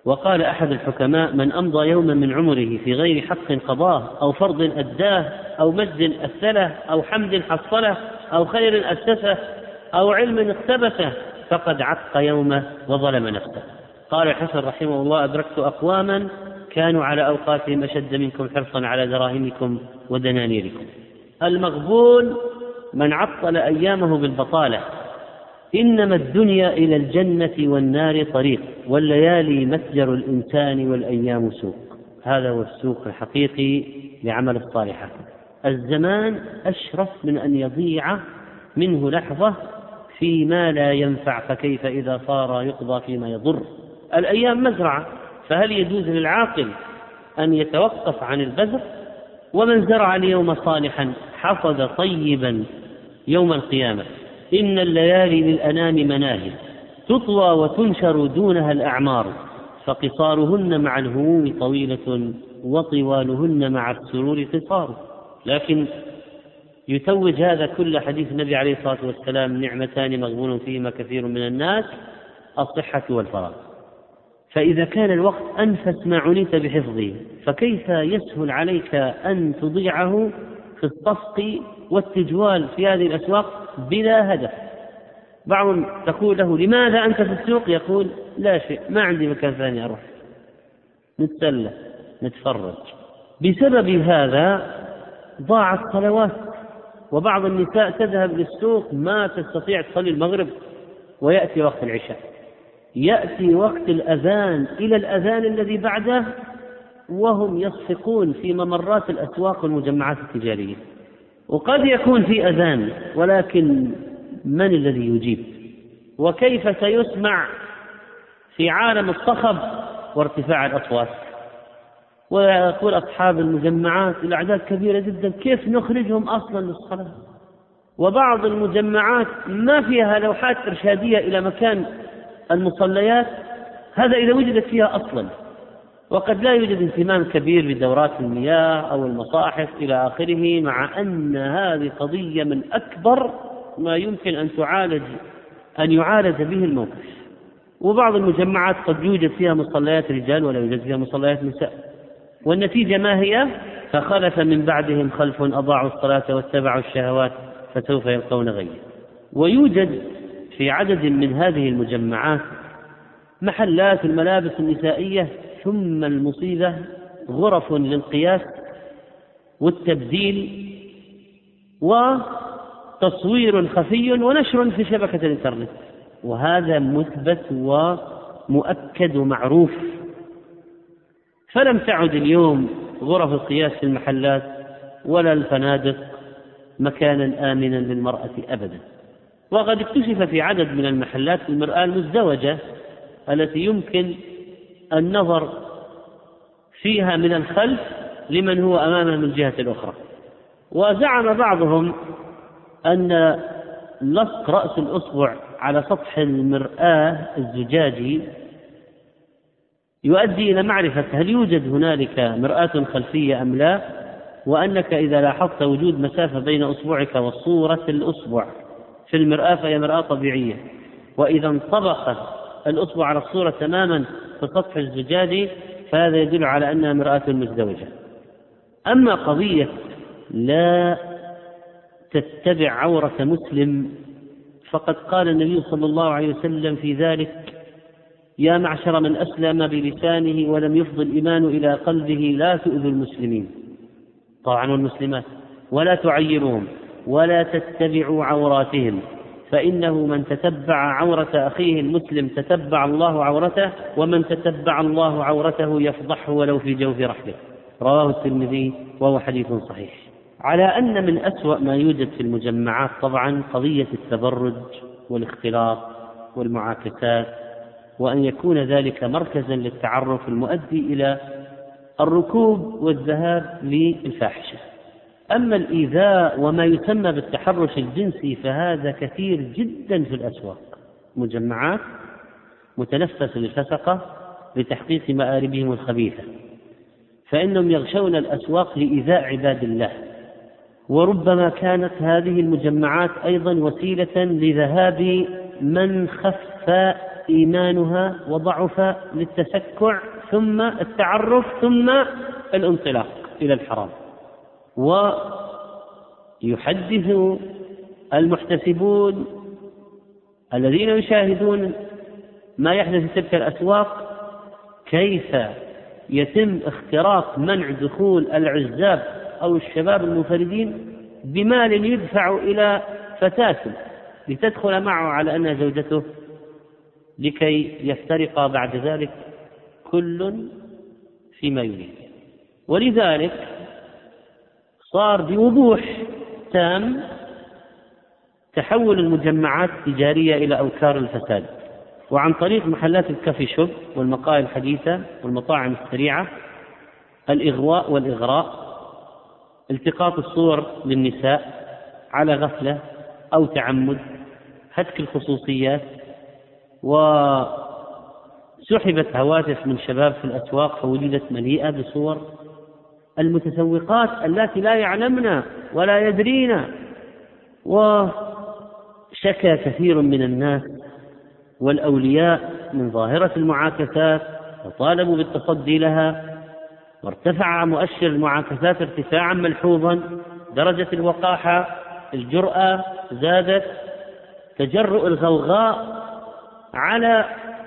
وقال أحد الحكماء من أمضى يوما من عمره في غير حق قضاه أو فرض أداه أو مجد أثله أو حمد حصله أو خير أسسه أو علم اقتبسه فقد عق يومه وظلم نفسه. قال الحسن رحمه الله أدركت أقواما كانوا على أوقاتهم أشد منكم حرصا على دراهمكم ودنانيركم. المغبون من عطل أيامه بالبطالة. إنما الدنيا إلى الجنة والنار طريق والليالي متجر الإنسان والأيام سوق. هذا هو السوق الحقيقي لعمل الصالحات الزمان أشرف من أن يضيع منه لحظة فيما لا ينفع فكيف إذا صار يقضى فيما يضر. الأيام مزرعة فهل يجوز للعاقل أن يتوقف عن البذر؟ ومن زرع اليوم صالحا؟ حصد طيبا يوم القيامة. إن الليالي للأنام مناهل تطوى وتنشر دونها الأعمار. فقصارهن مع الهموم طويلة وطوالهن مع السرور قصار. لكن يتوج هذا كل حديث النبي عليه الصلاة والسلام نعمتان مغبون فيهما كثير من الناس الصحة والفراغ. فإذا كان الوقت أنفس ما عنيت بحفظه فكيف يسهل عليك أن تضيعه في الصفق والتجوال في هذه الأسواق بلا هدف. بعض تقول له لماذا أنت في السوق؟ يقول لا شيء ما عندي مكان ثاني أروح. نتسلى نتفرج. بسبب هذا ضاعت صلوات. وبعض النساء تذهب للسوق ما تستطيع تصلي المغرب ويأتي وقت العشاء. يأتي وقت الأذان إلى الأذان الذي بعده وهم يصفقون في ممرات الأسواق والمجمعات التجارية. وقد يكون في أذان ولكن من الذي يجيب؟ وكيف سيسمع في عالم الصخب وارتفاع الأصوات؟ ويقول أصحاب المجمعات الأعداد كبيرة جدا كيف نخرجهم أصلا للصلاة؟ وبعض المجمعات ما فيها لوحات إرشادية إلى مكان المصليات هذا إذا وجدت فيها أصلا. وقد لا يوجد اهتمام كبير بدورات المياه أو المصاحف إلى آخره مع أن هذه قضية من أكبر ما يمكن أن تعالج أن يعالج به الموقف. وبعض المجمعات قد يوجد فيها مصليات رجال ولا يوجد فيها مصليات نساء. والنتيجة ما هي؟ فخلف من بعدهم خلف أضاعوا الصلاة واتبعوا الشهوات فسوف يلقون غيا. ويوجد في عدد من هذه المجمعات محلات الملابس النسائية ثم المصيبة غرف للقياس والتبديل وتصوير خفي ونشر في شبكة الإنترنت. وهذا مثبت ومؤكد ومعروف. فلم تعد اليوم غرف القياس في المحلات ولا الفنادق مكانا آمنا للمرأة أبدا. وقد اكتشف في عدد من المحلات المرآة المزدوجة التي يمكن النظر فيها من الخلف لمن هو أمامه من الجهة الأخرى وزعم بعضهم أن لصق رأس الأصبع على سطح المرآة الزجاجي يؤدي إلى معرفة هل يوجد هنالك مرآة خلفية أم لا وأنك إذا لاحظت وجود مسافة بين أصبعك وصورة الأصبع في المرآة فهي مرآة طبيعية. وإذا انطبق الأصبع على الصورة تماما في سطح الزجاج فهذا يدل على أنها مرآة مزدوجة. أما قضية لا تتبع عورة مسلم فقد قال النبي صلى الله عليه وسلم في ذلك يا معشر من أسلم بلسانه ولم يفض الإيمان إلى قلبه لا تؤذوا المسلمين. طبعا والمسلمات. ولا تعيروهم ولا تتبعوا عوراتهم. فإنه من تتبع عورة أخيه المسلم تتبع الله عورته ومن تتبع الله عورته يفضحه ولو في جوف رحله. رواه الترمذي وهو حديث صحيح. على أن من أسوأ ما يوجد في المجمعات طبعا قضية التبرج والاختلاط والمعاكسات وأن يكون ذلك مركزا للتعرف المؤدي إلى الركوب والذهاب للفاحشة. أما الإيذاء وما يسمى بالتحرش الجنسي فهذا كثير جدا في الأسواق. مجمعات متنفس للفسقة لتحقيق مآربهم الخبيثة فإنهم يغشون الأسواق لإيذاء عباد الله. وربما كانت هذه المجمعات أيضا وسيلة لذهاب من خف إيمانها وضعف للتسكع ثم التعرف ثم الانطلاق إلى الحرام. ويحدث المحتسبون الذين يشاهدون ما يحدث في تلك الأسواق كيف يتم اختراق منع دخول العزاب أو الشباب المنفردين بمال يدفع إلى فتاة لتدخل معه على أنها زوجته لكي يفترقا بعد ذلك كل فيما يريد. ولذلك صار بوضوح تام تحول المجمعات التجارية إلى أوكار الفساد. وعن طريق محلات الكافي شوب والمقاهي الحديثة والمطاعم السريعة الإغواء والإغراء التقاط الصور للنساء على غفلة أو تعمد هتك الخصوصيات وسحبت هواتف من شباب في الأسواق فوجدت مليئة بصور المتسوقات التي لا يعلمن ولا يدرين وشكى كثير من الناس والأولياء من ظاهرة المعاكسات وطالبوا بالتصدي لها وارتفع مؤشر المعاكسات ارتفاعا ملحوظا درجة الوقاحة الجرأة زادت تجرؤ الغوغاء على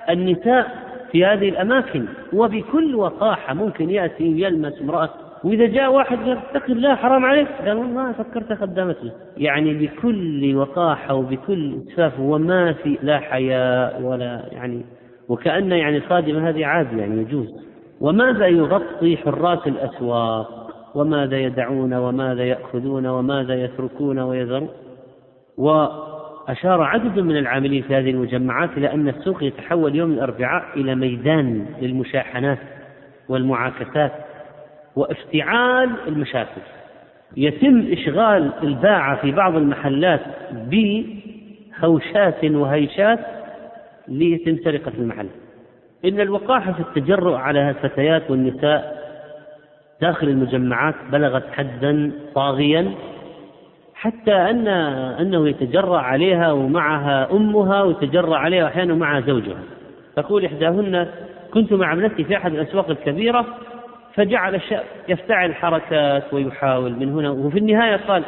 النساء في هذه الأماكن. وبكل وقاحة ممكن يأتي ويلمس امرأة وإذا جاء واحد قال اتق الله حرام عليك؟ قال والله فكرت خدامة له يعني بكل وقاحة وبكل إسفاف وما في لا حياء ولا يعني وكأن يعني الخادمة هذه عادي يعني يجوز. وماذا يغطي حراس الأسواق؟ وماذا يدعون؟ وماذا يأخذون؟ وماذا يتركون ويذرون؟ وأشار عدد من العاملين في هذه المجمعات إلى أن السوق يتحول يوم الأربعاء إلى ميدان للمشاحنات والمعاكسات. وافتعال المشاكل. يتم إشغال الباعة في بعض المحلات بهوشات وهيشات ليتم سرقة المحل. إن الوقاحة في التجرؤ على الفتيات والنساء داخل المجمعات بلغت حدا طاغيا حتى أن أنه يتجرأ عليها ومعها أمها ويتجرأ عليها أحيانا معها زوجها. تقول إحداهن كنت مع ابنتي في أحد الأسواق الكبيرة فجعل الشاب يفتعل حركات ويحاول من هنا. وفي النهاية قال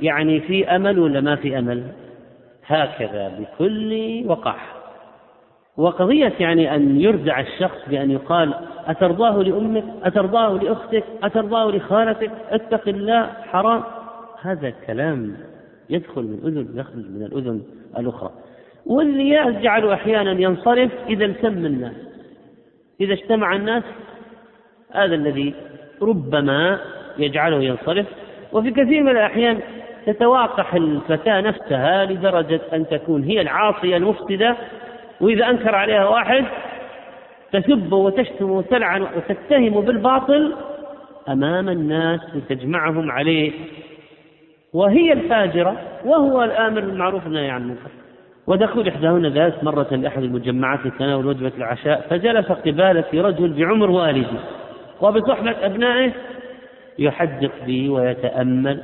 يعني في أمل ولا ما في أمل؟ هكذا بكل وقاحة. وقضية يعني أن يردع الشخص بأن يقال أترضاه لأمك أترضاه لأختك أترضاه لخالتك اتق الله حرام. هذا كلام يدخل من أذن يخرج من الأذن الأخرى. واللي يجعل أحيانا ينصرف إذا التم الناس. إذا اجتمع الناس هذا الذي ربما يجعله ينصرف. وفي كثير من الأحيان تتواقح الفتاة نفسها لدرجة أن تكون هي العاصية المفسدة وإذا أنكر عليها واحد تسب وتشتم وتلعن وتتهم بالباطل أمام الناس لتجمعهم عليه. وهي الفاجرة وهو الآمر بالمعروف والنهي عن المنكر. ودخول إحداهن ذات مرة لأحد المجمعات لتناول وجبة العشاء فجلس قبالة رجل بعمر والدي وبصحبة أبنائه يحدق به ويتأمل.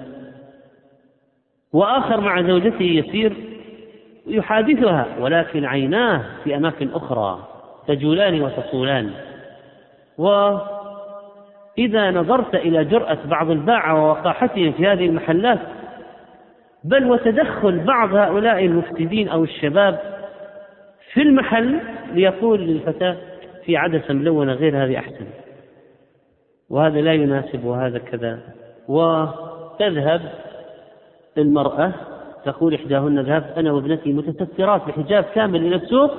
وآخر مع زوجته يسير يحادثها ولكن عيناه في أماكن أخرى تجولان وتصولان وإذا نظرت إلى جرأة بعض الباعة ووقاحتهم في هذه المحلات بل وتدخل بعض هؤلاء المفسدين أو الشباب في المحل ليقول للفتاة في عدسة ملونة غير هذه أحسن. وهذا لا يناسب وهذا كذا. وتذهب المرأة تقول إحداهن ذهبت أنا وابنتي متسترات بحجاب كامل إلى السوق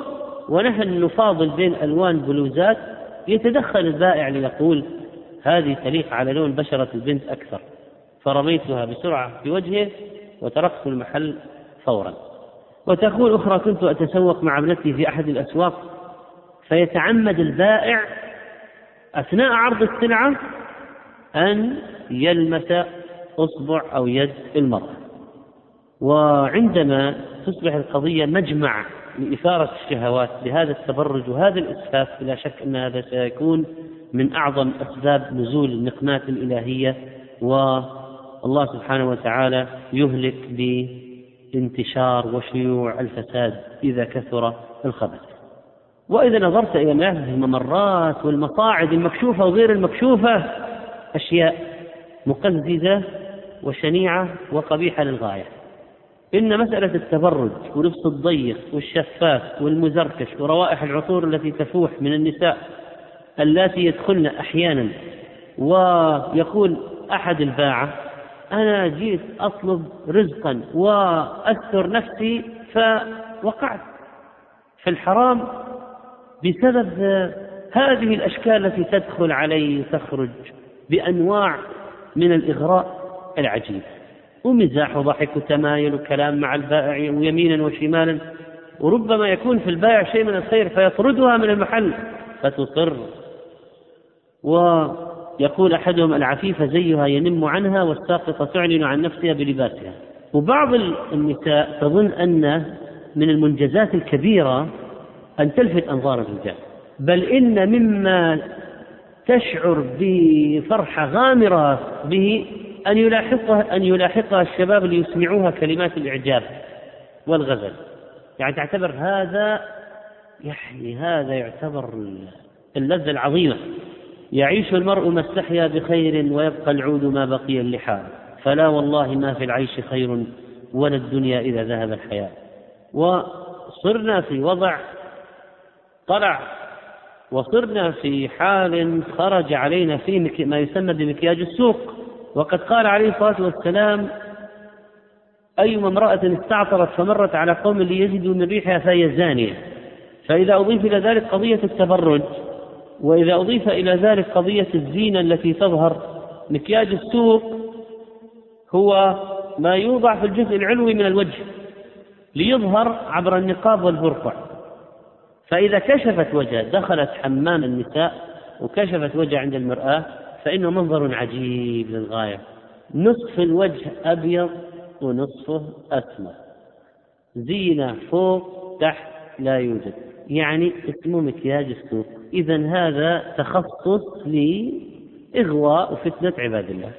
ونحن نفاضل بين ألوان بلوزات يتدخل البائع ليقول هذه تليق على لون بشرة البنت أكثر. فرميتها بسرعة في وجهه وتركت المحل فورا. وتقول أخرى كنت أتسوق مع ابنتي في أحد الأسواق فيتعمد البائع أثناء عرض السلعة أن يلمس إصبع أو يد المرأة. وعندما تصبح القضية مجمع لإثارة الشهوات بهذا التبرج وهذا الإسفاف بلا شك أن هذا سيكون من أعظم أسباب نزول النقمات الإلهية. والله سبحانه وتعالى يهلك بانتشار وشيوع الفساد إذا كثر الخبث. وإذا نظرت إلى الممرات والمصاعد المكشوفة وغير المكشوفة أشياء مقززة وشنيعة وقبيحة للغاية. إن مسألة التبرج ولبس الضيق والشفاف والمزركش وروائح العطور التي تفوح من النساء اللاتي يدخلن أحيانا ويقول أحد الباعة أنا جيت أطلب رزقا وأستر نفسي فوقعت في الحرام بسبب هذه الأشكال التي تدخل علي وتخرج بأنواع من الإغراء العجيب. ومزاح وضحك وتمايل وكلام مع البائع ويمينا وشمالا وربما يكون في البائع شيء من الخير فيطردها من المحل فتصر. ويقول أحدهم العفيفة زيها ينم عنها والساقطة تعلن عن نفسها بلباسها. وبعض النساء تظن أن من المنجزات الكبيرة أن تلفت أنظار الرجال بل إن مما تشعر بفرحة غامرة به أن يلاحقها أن يلاحقها الشباب ليسمعوها كلمات الإعجاب والغزل. يعني تعتبر هذا يعني هذا يعتبر اللذة العظيمة. يعيش المرء ما استحيا بخير ويبقى العود ما بقي اللحى فلا والله ما في العيش خير ولا الدنيا إذا ذهب الحياة. وصرنا في وضع طلع. وصرنا في حال خرج علينا فيه ما يسمى بمكياج السوق. وقد قال عليه الصلاة والسلام أيما امرأة استعطرت فمرت على قوم ليجدوا من ريحها فهي زانية. فإذا أضيف إلى ذلك قضية التبرج وإذا أضيف إلى ذلك قضية الزينة التي تظهر مكياج السوق هو ما يوضع في الجزء العلوي من الوجه ليظهر عبر النقاب والبرقع فإذا كشفت وجه دخلت حمام النساء وكشفت وجه عند المرآة فإنه منظر عجيب للغاية. نصف الوجه أبيض ونصفه أسمر. زينة فوق تحت لا يوجد. يعني اسمه مكياج السوق. إذا هذا تخصص لإغواء وفتنة عباد الله.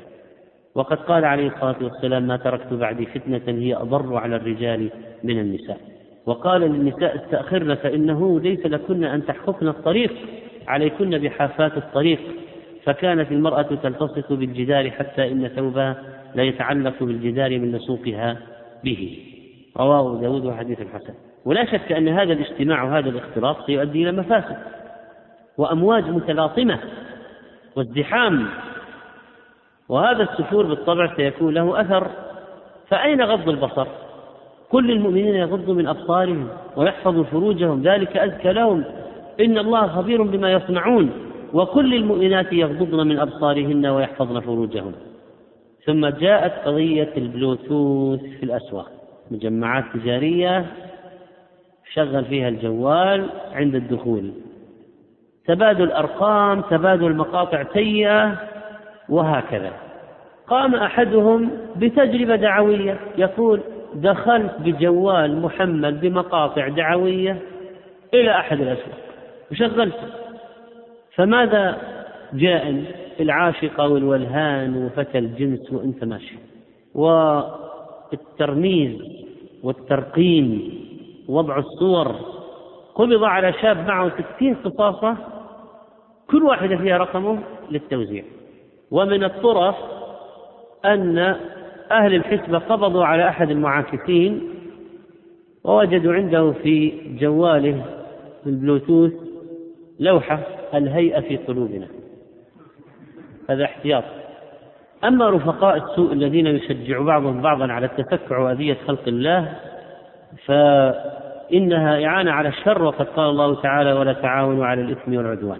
وقد قال عليه الصلاة والسلام ما تركت بعدي فتنة هي أضر على الرجال من النساء. وقال للنساء استأخرن فإنه ليس لكن أن تحققن الطريق عليكن بحافات الطريق. فكانت المرأة تلتصق بالجدار حتى إن ثوبها لا يتعلق بالجدار من لصوقها به. رواه داود وحديث الحسن ولا شك أن هذا الاجتماع وهذا الاختلاط سيؤدي إلى مفاسد وأمواج متلاطمة وازدحام. وهذا السفور بالطبع سيكون له أثر. فأين غض البصر؟ كل المؤمنين يغضوا من أبصارهم ويحفظوا فروجهم ذلك أزكى لهم. إن الله خبير بما يصنعون وكل المؤمنات يغضضن من أبصارهن ويحفظن فروجهن ثم جاءت قضية البلوتوث في الأسواق. مجمعات تجارية شغل فيها الجوال عند الدخول. تبادل أرقام تبادل مقاطع سيئة وهكذا. قام أحدهم بتجربة دعوية يقول دخلت بجوال محمل بمقاطع دعوية إلى أحد الأسواق وشغلته. فماذا جاء العاشقة والولهان وفتى الجنس وأنت ماشي. والترميز والترقيم وضع الصور. قبض على شاب معه ستين قصاصة كل واحدة فيها رقمه للتوزيع. ومن الطرف أن أهل الحسبة قبضوا على أحد المعاكسين ووجدوا عنده في جواله بالبلوتوث لوحة الهيئة في قلوبنا. هذا احتياط. أما رفقاء السوء الذين يشجع بعضهم بعضا على التفكع وأذية خلق الله فإنها إعانة على الشر وقد قال الله تعالى ولا تعاونوا على الإثم والعدوان.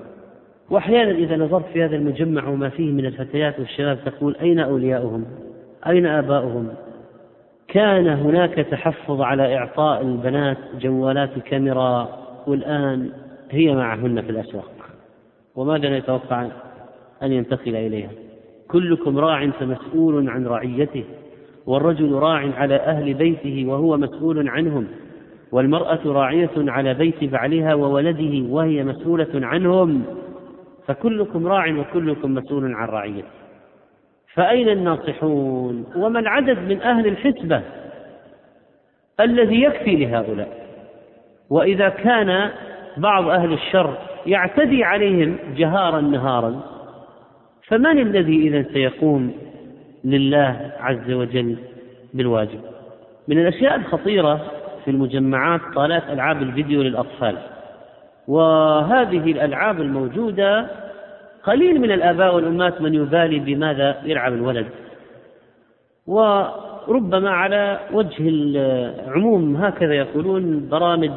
وأحيانا إذا نظرت في هذا المجمع وما فيه من الفتيات والشباب تقول أين أولياؤهم؟ أين آباؤهم؟ كان هناك تحفظ على إعطاء البنات جوالات الكاميرا والآن هي معهن في الأسواق. وماذا نتوقع أن ينتقل إليها؟ كلكم راع فمسؤول عن رعيته والرجل راع على أهل بيته وهو مسؤول عنهم والمرأة راعية على بيت بعلها وولده وهي مسؤولة عنهم فكلكم راع وكلكم مسؤول عن رعيته. فأين الناصحون؟ وما العدد من أهل الحسبة الذي يكفي لهؤلاء؟ وإذا كان بعض أهل الشر يعتدي عليهم جهارا نهارا فمن الذي إذا سيقوم لله عز وجل بالواجب؟ من الأشياء الخطيرة في المجمعات طالات ألعاب الفيديو للأطفال. وهذه الألعاب الموجودة قليل من الآباء والأمهات من يبالي بماذا يلعب الولد وربما على وجه العموم هكذا يقولون برامج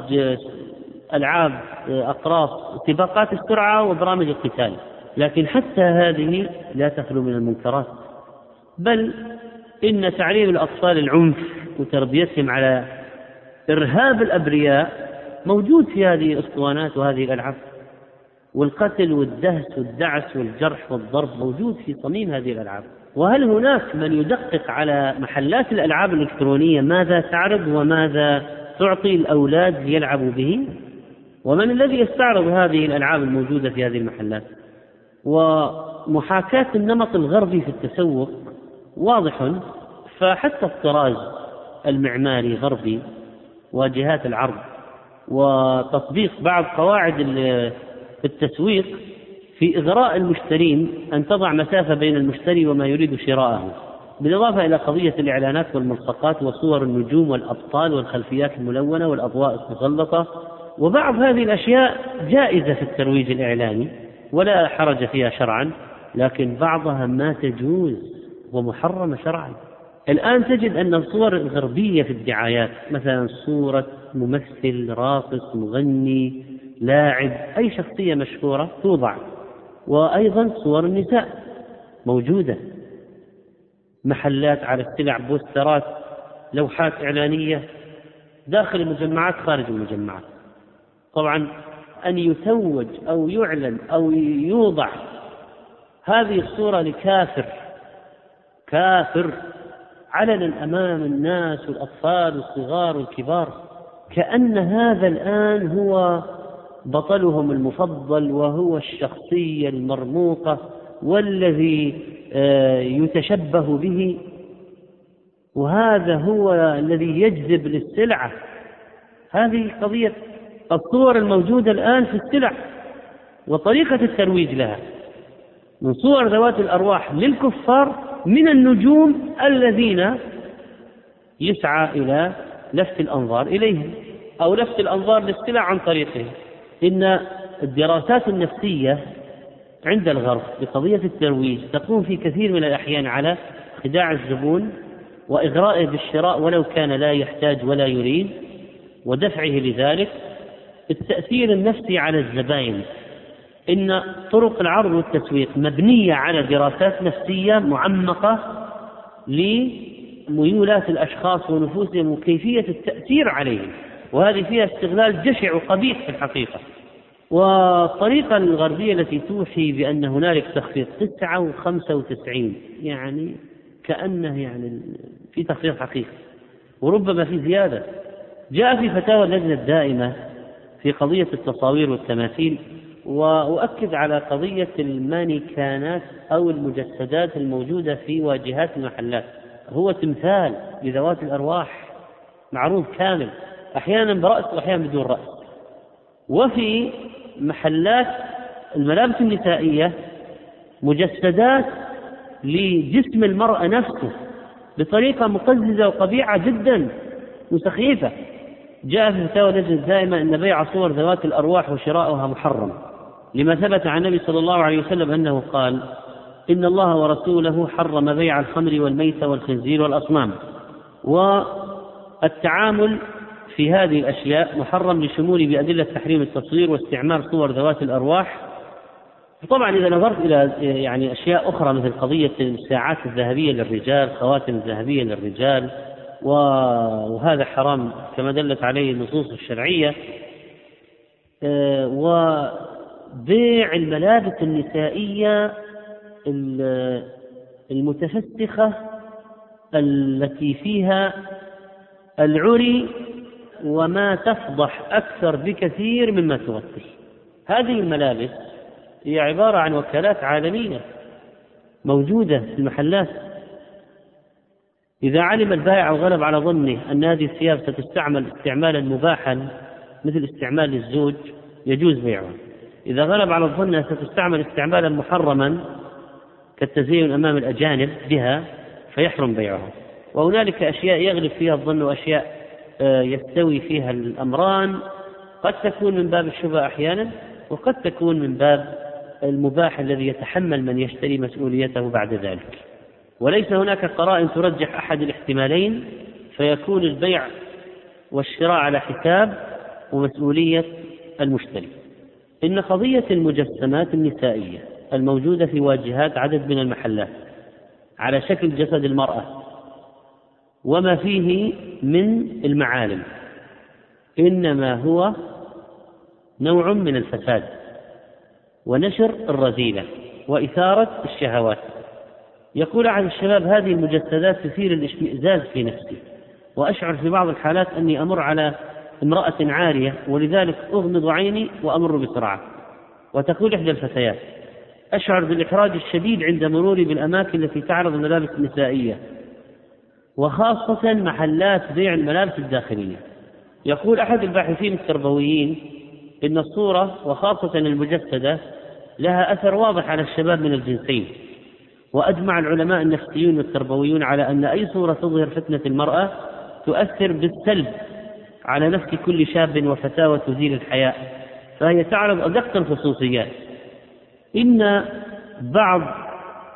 ألعاب أقراص سباقات السرعة وبرامج القتال. لكن حتى هذه لا تخلو من المنكرات. بل إن تعليم الأطفال العنف وتربيتهم على إرهاب الأبرياء موجود في هذه الأسطوانات وهذه الألعاب. والقتل والدهس والدعس والجرح والضرب موجود في صميم هذه الألعاب. وهل هناك من يدقق على محلات الألعاب الإلكترونية ماذا تعرض وماذا تعطي الأولاد ليلعبوا به؟ ومن الذي يستعرض هذه الألعاب الموجودة في هذه المحلات؟ ومحاكاة النمط الغربي في التسوق واضح فحتى الطراز المعماري غربي واجهات العرض وتطبيق بعض قواعد التسويق في إغراء المشترين أن تضع مسافة بين المشتري وما يريد شراءه بالإضافة إلى قضية الإعلانات والملصقات وصور النجوم والأبطال والخلفيات الملونة والأضواء المسلطة وبعض هذه الأشياء جائزة في الترويج الإعلاني ولا حرج فيها شرعا لكن بعضها ما تجوز ومحرمة شرعا. الآن تجد أن الصور الغربية في الدعايات مثلا صورة ممثل راقص مغني لاعب أي شخصية مشهورة توضع. وأيضا صور النساء موجودة. محلات على السلع بوسترات لوحات إعلانية. داخل المجمعات خارج المجمعات. طبعا أن يتوج أو يعلن أو يوضع هذه الصورة لكافر. كافر. علنا أمام الناس والأطفال والصغار والكبار كأن هذا الآن هو بطلهم المفضل وهو الشخصية المرموقة والذي آه، يتشبه به. وهذا هو الذي يجذب للسلعة. هذه قضية الصور الموجودة الآن في السلع وطريقة الترويج لها. من صور ذوات الأرواح للكفار من النجوم الذين يسعى إلى لفت الأنظار إليهم أو لفت الأنظار للسلع عن طريقهم. إن الدراسات النفسية عند الغرب بقضية الترويج تقوم في كثير من الأحيان على خداع الزبون وإغرائه بالشراء ولو كان لا يحتاج ولا يريد ودفعه لذلك التأثير النفسي على الزبائن إن طرق العرض والتسويق مبنية على دراسات نفسية معمقة لميولات الأشخاص ونفوسهم وكيفية التأثير عليهم وهذه فيها استغلال جشع وقبيح في الحقيقة. والطريقة الغربية التي توحي بأن هنالك تخفيض تسعة وخمسة وتسعين يعني كأنه يعني في تخفيض حقيقي وربما في زيادة. جاء في فتاوى اللجنة الدائمة في قضية التصاوير والتماثيل وأؤكد على قضية المانيكانات أو المجسدات الموجودة في واجهات المحلات. هو تمثال لذوات الأرواح معروض كامل. أحيانا برأس وأحيانا بدون رأس. وفي محلات الملابس النسائية مجسدات لجسم المرأة نفسه بطريقة مقززة وقبيحة جدا وسخيفة. جاء في فتاوى اللجنة الدائمة أن بيع صور ذوات الأرواح وشراؤها محرم لما ثبت عن النبي صلى الله عليه وسلم أنه قال إن الله ورسوله حرم بيع الخمر والميت والخنزير والأصنام والتعامل في هذه الأشياء محرم لشمول بأدلة تحريم التصوير واستعمال صور ذوات الأرواح. طبعا إذا نظرت إلى يعني أشياء أخرى مثل قضية الساعات الذهبية للرجال خواتم الذهبية للرجال وهذا حرام كما دلت عليه النصوص الشرعية. آه، وبيع الملابس النسائية المتفسخة التي فيها العري وما تفضح أكثر بكثير مما تغطي هذه الملابس هي عبارة عن وكالات عالمية موجودة في المحلات. إذا علم البائع وغلب على ظنه أن هذه الثياب ستستعمل استعمالا مباحا مثل استعمال الزوج يجوز بيعها إذا غلب على الظن أنها ستستعمل استعمالا محرما كالتزين أمام الأجانب بها فيحرم بيعها. وهنالك أشياء يغلب فيها الظن وأشياء يستوي فيها الأمران. قد تكون من باب الشبهة أحيانا وقد تكون من باب المباح الذي يتحمل من يشتري مسؤوليته بعد ذلك. وليس هناك قرائن ترجح أحد الاحتمالين فيكون البيع والشراء على حساب ومسؤولية المشتري. إن قضية المجسمات النسائية الموجودة في واجهات عدد من المحلات على شكل جسد المرأة وما فيه من المعالم إنما هو نوع من الفساد ونشر الرذيلة وإثارة الشهوات. يقول أحد الشباب هذه المجسدات تثير الاشمئزاز في نفسي وأشعر في بعض الحالات أني أمر على امرأة عارية ولذلك أغمض عيني وأمر بسرعة وتقول إحدى الفتيات أشعر بالإحراج الشديد عند مروري بالأماكن التي تعرض الملابس النسائية وخاصة محلات بيع الملابس الداخلية. يقول أحد الباحثين التربويين إن الصورة وخاصة المجسدة لها أثر واضح على الشباب من الجنسين وأجمع العلماء النفسيون والتربويون على أن أي صورة تظهر فتنة المرأة تؤثر بالسلب على نفس كل شاب وفتاة وتزيل الحياء فهي تعرض أدق الخصوصيات. إن بعض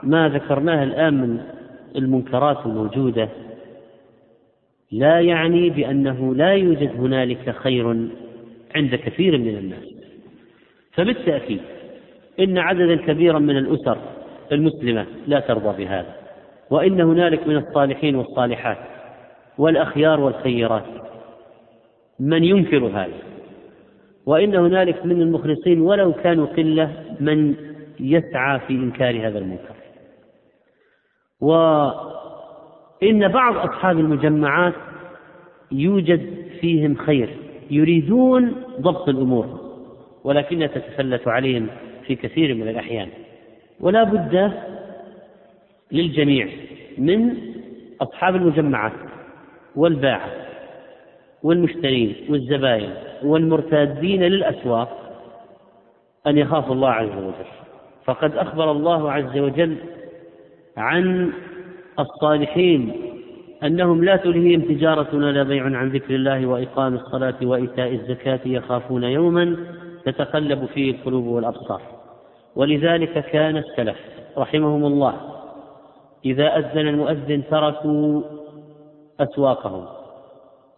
ما ذكرناه الآن من المنكرات الموجودة لا يعني بأنه لا يوجد هنالك خير عند كثير من الناس. فبالتأكيد إن عددا كبيرا من الأسر المسلمة لا ترضى بهذا وإن هنالك من الصالحين والصالحات والأخيار والخيرات من ينكر هذا وإن هنالك من المخلصين ولو كانوا قلة من يسعى في إنكار هذا المنكر. وإن بعض أصحاب المجمعات يوجد فيهم خير يريدون ضبط الأمور ولكنها تتسلط عليهم في كثير من الأحيان. ولا بد للجميع من أصحاب المجمعات والباعة والمشترين والزبائن والمرتادين للأسواق أن يخافوا الله عز وجل. فقد أخبر الله عز وجل عن الصالحين أنهم لا تلهيهم تجارة ولا بيع عن ذكر الله وإقام الصلاة وإيتاء الزكاة يخافون يوما تتقلب فيه القلوب والأبصار. ولذلك كان السلف رحمهم الله إذا أذن المؤذن تركوا أسواقهم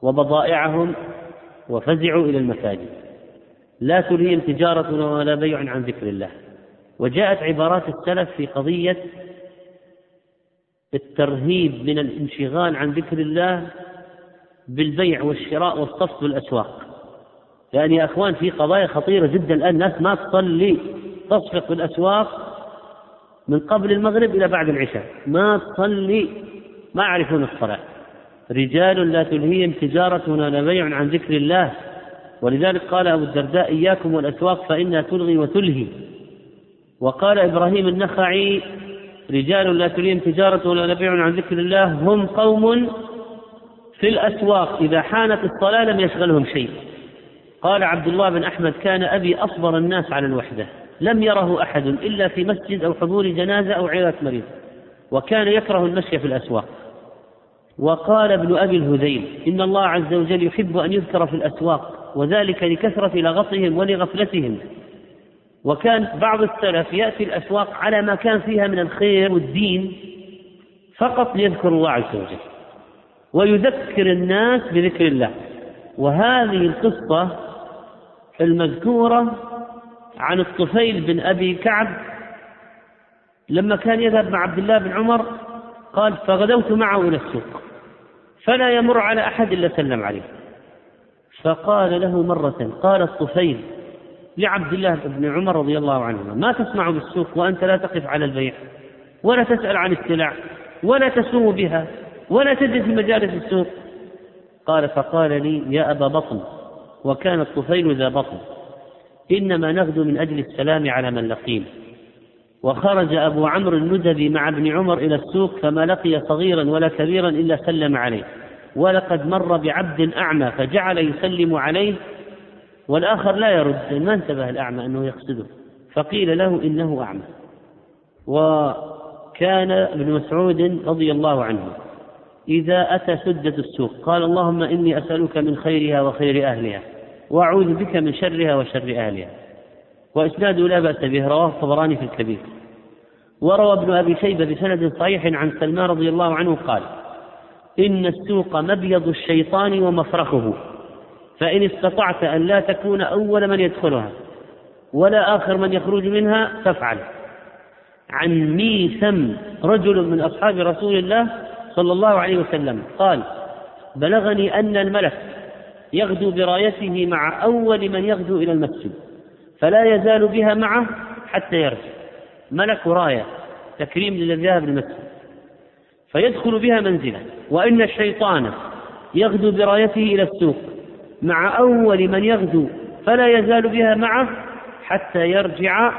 وبضائعهم وفزعوا إلى المساجد. لا تلهيهم تجارة ولا بيع عن ذكر الله. وجاءت عبارات السلف في قضية الترهيب من الانشغال عن ذكر الله بالبيع والشراء والصف بالأسواق لأن يا أخوان في قضايا خطيرة جدا الآن الناس ما تصلي تصفق بالأسواق من قبل المغرب إلى بعد العشاء. ما تصلي ما يعرفون الصلاة. رجال لا تلهيهم تجارة ولا بيع عن ذكر الله. ولذلك قال أبو الدرداء إياكم والأسواق فإنها تلغي وتلهي. وقال إبراهيم النخعي رجال لا تلهيهم تجارة ولا بيع عن ذكر الله هم قوم في الأسواق. إذا حانت الصلاة لم يشغلهم شيء. قال عبد الله بن أحمد كان أبي أصبر الناس على الوحدة. لم يره أحد إلا في مسجد أو حضور جنازة أو عيادة مريض. وكان يكره المشي في الأسواق. وقال ابن أبي الهذيل إن الله عز وجل يحب أن يذكر في الأسواق وذلك لكثرة لغطهم ولغفلتهم. وكان بعض السلف يأتي الأسواق على ما كان فيها من الخير والدين فقط ليذكر الله عز وجل ويذكر الناس بذكر الله. وهذه القصة المذكورة عن الطفيل بن أبي كعب لما كان يذهب مع عبد الله بن عمر قال فغدوت معه إلى السوق فلا يمر على أحد إلا سلم عليه. فقال له مرة قال الطفيل لعبد الله بن عمر رضي الله عنهما. ما تصنع بالسوق وأنت لا تقف على البيع ولا تسأل عن السلع ولا تسوم بها ولا تجد في مجالس السوق. قال فقال لي يا أبا بطن وكان الطفيل ذا بطن. إنما نغدو من أجل السلام على من لقين وخرج أبو عمرو الندبي مع ابن عمر إلى السوق فما لقي صغيرا ولا كبيرا إلا سلم عليه. ولقد مر بعبد أعمى فجعل يسلم عليه والآخر لا يرد ما انتبه الأعمى أنه يقصده. فقيل له إنه أعمى. وكان ابن مسعود رضي الله عنه إذا أتى سدة السوق قال اللهم إني أسألك من خيرها وخير أهلها وأعوذ بك من شرها وشر أهلها. وإسناده لا بأس به رواه الطبراني في الكبير. وروى ابن أبي شيبة بسند صحيح عن سلمان رضي الله عنه قال إن السوق مبيض الشيطان ومفرخه. فإن استطعت أن لا تكون أول من يدخلها ولا آخر من يخرج منها فافعل. عن ميثم رجل من أصحاب رسول الله صلى الله عليه وسلم قال بلغني أن الملك يغدو برايته مع أول من يغدو إلى المسجد فلا يزال بها معه حتى يرجع. ملك راية تكريم للذي ذهب المسجد فيدخل بها منزلة وإن الشيطان يغدو برايته إلى السوق. مع أول من يغدو فلا يزال بها معه حتى يرجع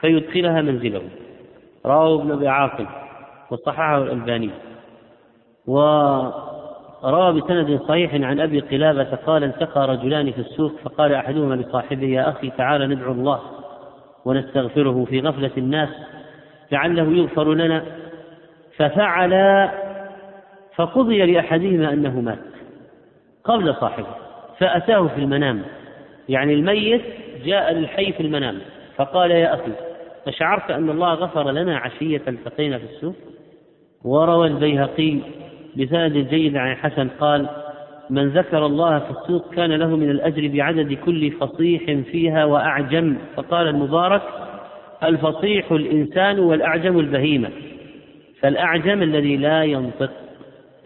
فيدخلها منزله. رواه ابن أبي عاقل وصححه الألباني. وروى بسند صحيح عن أبي قلابة قال التقى رجلان في السوق فقال أحدهما لصاحبه يا أخي تعال ندعو الله ونستغفره في غفلة الناس لعله يغفر لنا. ففعل فقضي لأحدهما أنه مات قبل صاحبه. فأتاه في المنام. يعني الميت جاء للحي في المنام. فقال يا أخي أشعرت أن الله غفر لنا عشية التقينا في السوق؟ وروى البيهقي بسند جيد عن حسن قال من ذكر الله في السوق كان له من الأجر بعدد كل فصيح فيها وأعجم. فقال المبارك الفصيح الإنسان والأعجم البهيمة. فالأعجم الذي لا ينطق.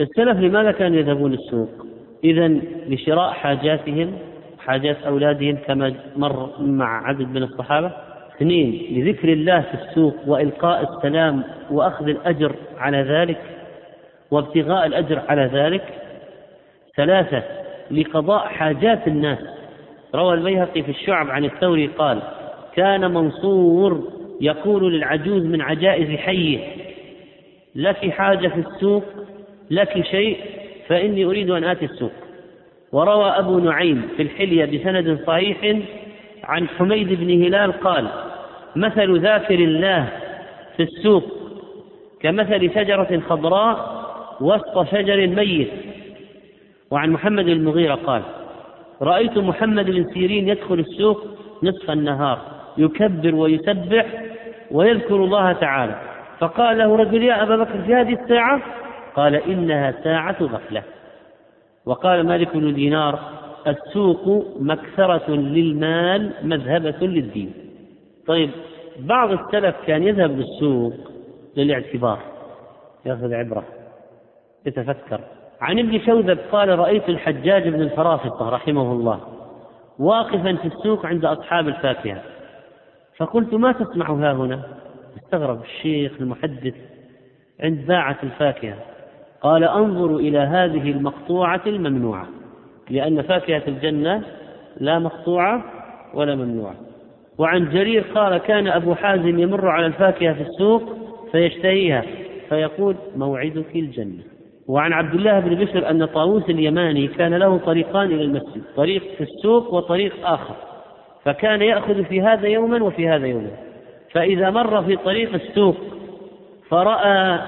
السلف لماذا كانوا يذهبون السوق؟ إذا لشراء حاجاتهم حاجات أولادهم كما مر مع عدد من الصحابة. اثنين لذكر الله في السوق وإلقاء السلام وأخذ الأجر على ذلك وابتغاء الأجر على ذلك. ثلاثة لقضاء حاجات الناس. روى البيهقي في الشعب عن الثوري قال كان منصور يقول للعجوز من عجائز حيه لك حاجة في السوق لك شيء فإني أريد أن آتي السوق. وروى أبو نعيم في الحلية بسند صحيح عن حميد بن هلال قال مثل ذاكر الله في السوق كمثل شجرة خضراء وسط شجر ميت وعن محمد المغيرة قال رأيت محمد بن سيرين يدخل السوق نصف النهار يكبر ويسبح ويذكر الله تعالى. فقال له رجل يا أبا بكر في هذه الساعة قال إنها ساعة غفلة. وقال مالك بن دينار السوق مكثرة للمال مذهبة للدين. طيب بعض السلف كان يذهب للسوق للاعتبار. يأخذ عبرة يتفكر. عن ابن شوذب قال رأيت الحجاج بن الفرافطة رحمه الله واقفا في السوق عند أصحاب الفاكهة. فقلت ما تصنع ها هنا؟ استغرب الشيخ المحدث عند باعة الفاكهة. قال انظر إلى هذه المقطوعة الممنوعة لأن فاكهة الجنة لا مقطوعة ولا ممنوعة. وعن جرير قال كان أبو حازم يمر على الفاكهة في السوق فيشتهيها فيقول موعدك الجنة. وعن عبد الله بن بشر أن طاووس اليماني كان له طريقان إلى المسجد طريق في السوق وطريق آخر. فكان يأخذ في هذا يوما وفي هذا يوما. فإذا مر في طريق السوق فرأى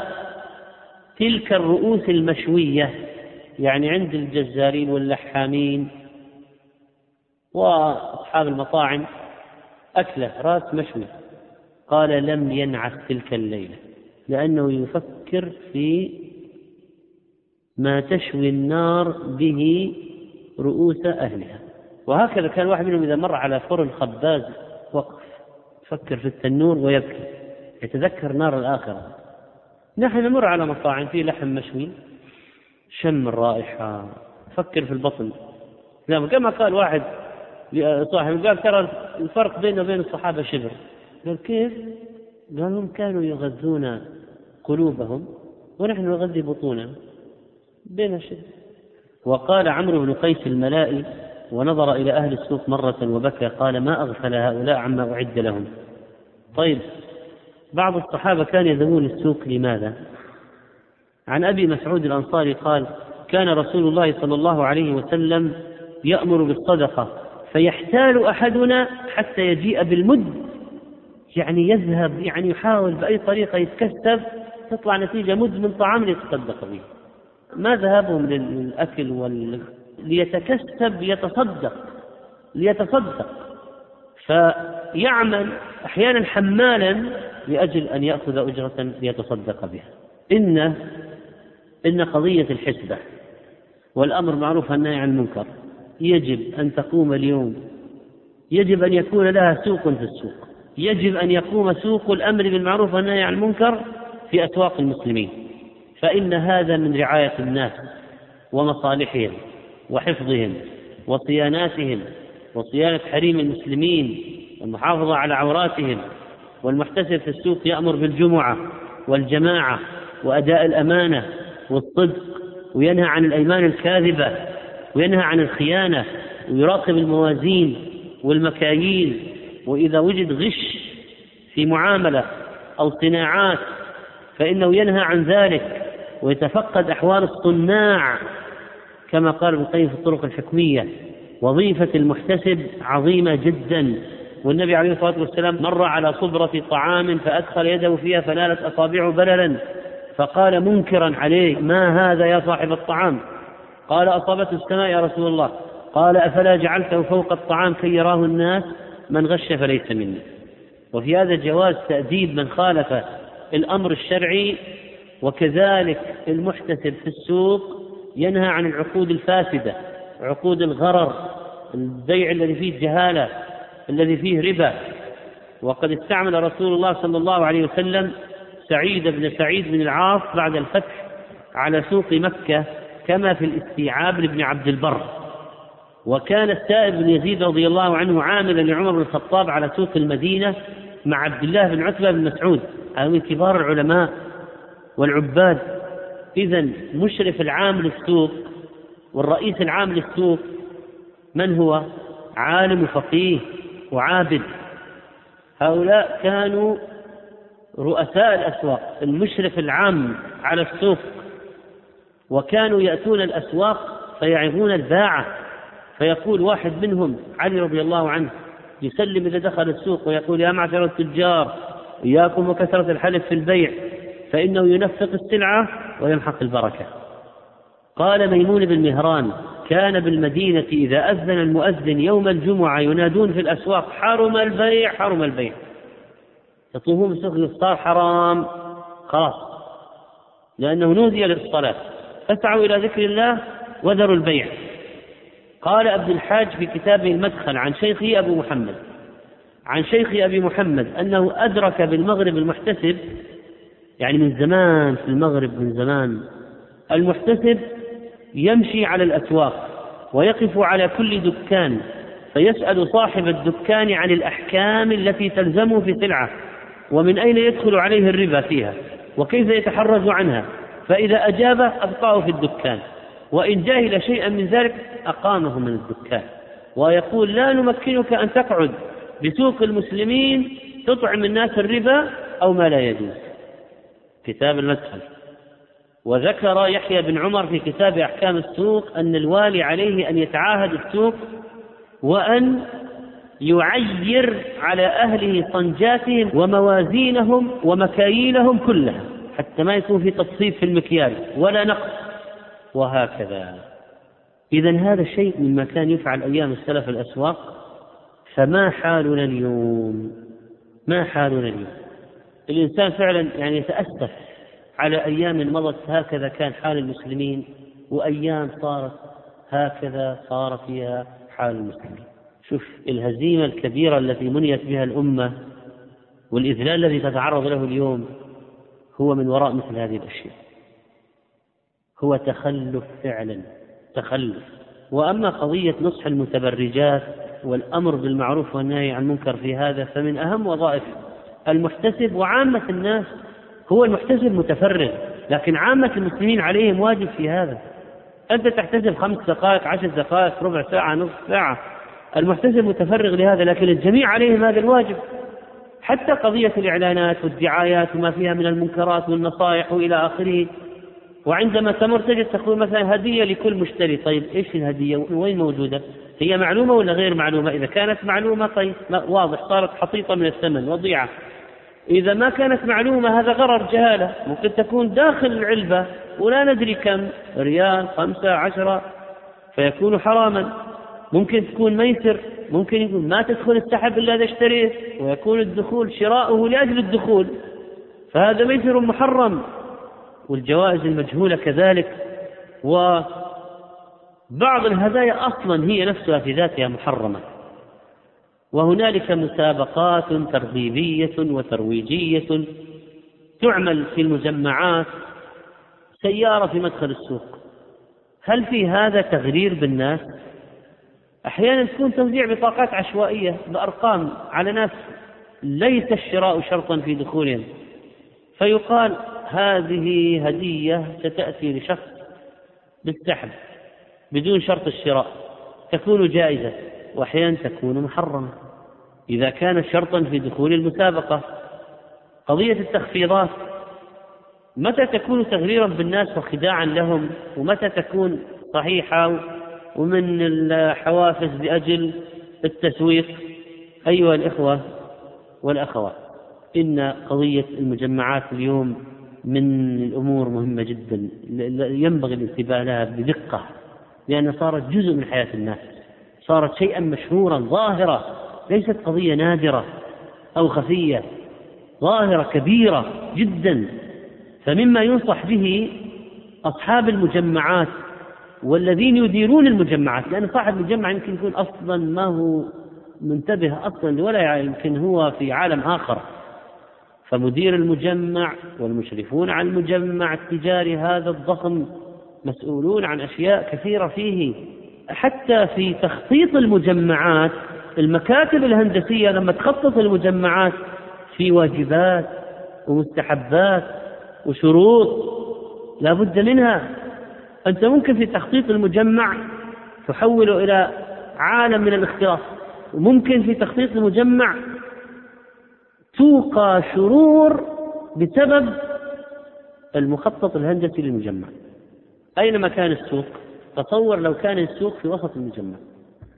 تلك الرؤوس المشوية يعني عند الجزارين واللحامين وأصحاب المطاعم أكلة رأس مشوي. قال لم ينعس تلك الليلة لأنه يفكر في ما تشوي النار به رؤوس أهلها. وهكذا كان واحد منهم إذا مر على فرن خباز وقف يفكر في التنور ويبكي يتذكر نار الآخرة. نحن نمر على مطاعم فيه لحم مشوي شم الرائحة فكر في البطن. كما قال واحد صاحب قال ترى الفرق بيننا وبين الصحابة شبر. قال كيف؟ قال هم كانوا يغذون قلوبهم ونحن نغذي بطوننا بين شبر وقال عمرو بن قيس الملائي ونظر إلى أهل السوق مرة وبكى قال ما أغفل هؤلاء عما أعد لهم. طيب بعض الصحابة كان يذهبون السوق لماذا؟ عن أبي مسعود الأنصاري قال كان رسول الله صلى الله عليه وسلم يأمر بالصدقة فيحتال أحدنا حتى يجيء بالمد. يعني يذهب يعني يحاول بأي طريقة يتكسب تطلع نتيجة مد من طعام ليتصدق به. ما ذهابهم للأكل وال... ليتكسب ليتصدق ليتصدق. فيعمل أحيانا حمالا لأجل أن يأخذ أجرة ليتصدق بها. إن إن قضية الحسبة والأمر معروف والنهي عن المنكر يجب أن تقوم اليوم. يجب أن يكون لها سوق في السوق. يجب أن يقوم سوق الأمر بالمعروف والنهي عن المنكر في أسواق المسلمين. فإن هذا من رعاية الناس ومصالحهم وحفظهم وصياناتهم وصيانة حريم المسلمين والمحافظة على عوراتهم والمحتسب في السوق يأمر بالجمعة والجماعة وأداء الأمانة والصدق وينهى عن الأيمان الكاذبة وينهى عن الخيانة ويراقب الموازين والمكاييل. وإذا وجد غش في معاملة أو صناعات فإنه ينهى عن ذلك ويتفقد أحوال الصناع كما قال ابن القيم في الطرق الحكمية. وظيفة المحتسب عظيمة جدا. والنبي عليه الصلاة والسلام مر على صبرة طعام فأدخل يده فيها فنالت أصابعه بللا فقال منكرا عليه ما هذا يا صاحب الطعام؟ قال أصابته السماء يا رسول الله. قال أفلا جعلته فوق الطعام كي يراه الناس؟ من غش فليس مني. وفي هذا جواز تأديب من خالف الأمر الشرعي وكذلك المحتسب في السوق ينهى عن العقود الفاسدة عقود الغرر البيع الذي فيه جهالة. الذي فيه ربا. وقد استعمل رسول الله صلى الله عليه وسلم سعيد بن سعيد بن العاص بعد الفتح على سوق مكة كما في الاستيعاب لابن عبد البر. وكان السائب بن يزيد رضي الله عنه عاملا لعمر بن الخطاب على سوق المدينة مع عبد الله بن عتبة بن مسعود. هذا من كبار العلماء والعباد. إذا مشرف العام للسوق والرئيس العام للسوق من هو؟ عالم وفقيه وعابد. هؤلاء كانوا رؤساء الأسواق المشرف العام على السوق. وكانوا يأتون الأسواق فيعظون الباعة. فيقول واحد منهم علي رضي الله عنه يسلم إذا دخل السوق ويقول يا معشر التجار إياكم وكثرة الحلف في البيع فإنه ينفق السلعة ويمحق البركة. قال ميمون بن مهران كان بالمدينة إذا أذن المؤذن يوم الجمعة ينادون في الأسواق حرم البيع حرم البيع. يطوفون بالسوق صار حرام. خلاص. لأنه نودي للصلاة. فاسعوا إلى ذكر الله وذروا البيع. قال ابن الحاج في كتابه المدخل عن شيخه أبو محمد. عن شيخ أبي محمد أنه أدرك بالمغرب المحتسب يعني من زمان في المغرب من زمان المحتسب يمشي على الأسواق ويقف على كل دكان فيسأل صاحب الدكان عن الأحكام التي تلزمه في سلعة ومن أين يدخل عليه الربا فيها؟ وكيف يتحرز عنها؟ فإذا أجاب أبقاه في الدكان وإن جاهل شيئا من ذلك أقامه من الدكان. ويقول لا نمكنك أن تقعد بسوق المسلمين تطعم الناس الربا أو ما لا يجوز. كتاب المدخل وذكر يحيى بن عمر في كتاب أحكام السوق أن الوالي عليه أن يتعاهد السوق وأن يعير على أهله طنجاتهم وموازينهم ومكاييلهم كلها حتى ما يكون في تصفيف في المكيال ولا نقص. وهكذا. إذا هذا شيء مما كان يفعل أيام السلف الأسواق. فما حالنا اليوم؟ ما حالنا اليوم؟ الإنسان فعلا يعني يتأسف. على أيام مضت هكذا كان حال المسلمين وأيام صارت هكذا صار فيها حال المسلمين. شوف الهزيمة الكبيرة التي منيت بها الأمة والإذلال الذي تتعرض له اليوم هو من وراء مثل هذه الأشياء. هو تخلف فعلا تخلف. وأما قضية نصح المتبرجات والأمر بالمعروف والنهي عن المنكر في هذا فمن أهم وظائف المحتسب وعامة الناس هو المحتسب متفرغ لكن عامة المسلمين عليهم واجب في هذا. أنت تحتسب خمس دقائق عشر دقائق ربع ساعة نصف ساعة. المحتسب متفرغ لهذا لكن الجميع عليهم هذا الواجب. حتى قضية الإعلانات والدعايات وما فيها من المنكرات والنصائح وإلى آخره. وعندما تمر تجد تقول مثلا هدية لكل مشتري. طيب إيش الهدية؟ وين موجودة؟ هي معلومة ولا غير معلومة؟ إذا كانت معلومة طيب واضح صارت حطيطة من الثمن وضيعة. إذا ما كانت معلومة هذا غرر جهالة ممكن تكون داخل العلبة ولا ندري كم ريال خمسة عشرة فيكون حراما. ممكن تكون ميسر ممكن يكون ما تدخل السحب إلا إذا اشتريت ويكون الدخول شراؤه لأجل الدخول. فهذا ميسر محرم والجوائز المجهولة كذلك. وبعض الهدايا أصلا هي نفسها في ذاتها محرمة. وهنالك مسابقات ترغيبية وترويجية تعمل في المجمعات سيارة في مدخل السوق. هل في هذا تغرير بالناس؟ أحيانا تكون توزيع بطاقات عشوائية بأرقام على ناس ليس الشراء شرطا في دخولهم. فيقال هذه هدية ستأتي لشخص بالسحب بدون شرط الشراء. تكون جائزة وأحيانا تكون محرمة. إذا كانت شرطا في دخول المسابقة. قضية التخفيضات متى تكون تغريرا بالناس وخداعا لهم؟ ومتى تكون صحيحة ومن الحوافز لأجل التسويق؟ أيها الإخوة والأخوات إن قضية المجمعات اليوم من الأمور مهمة جدا. ينبغي الانتباه لها بدقة لأنها صارت جزء من حياة الناس صارت شيئا مشهورا ظاهرة ليست قضية نادرة أو خفية ظاهرة كبيرة جدا. فمما ينصح به أصحاب المجمعات والذين يديرون المجمعات لأن صاحب المجمع يمكن يكون أصلا ما هو منتبه أصلا ولا يمكن هو في عالم آخر. فمدير المجمع والمشرفون على المجمع التجاري هذا الضخم مسؤولون عن أشياء كثيرة فيه. حتى في تخطيط المجمعات المكاتب الهندسية لما تخطط المجمعات في واجبات ومستحبات وشروط لا بد منها. أنت ممكن في تخطيط المجمع تحوله إلى عالم من الاختلاط وممكن في تخطيط المجمع توقى شرور بسبب المخطط الهندسي للمجمع. أينما كان السوق؟ تصور لو كان السوق في وسط المجمع.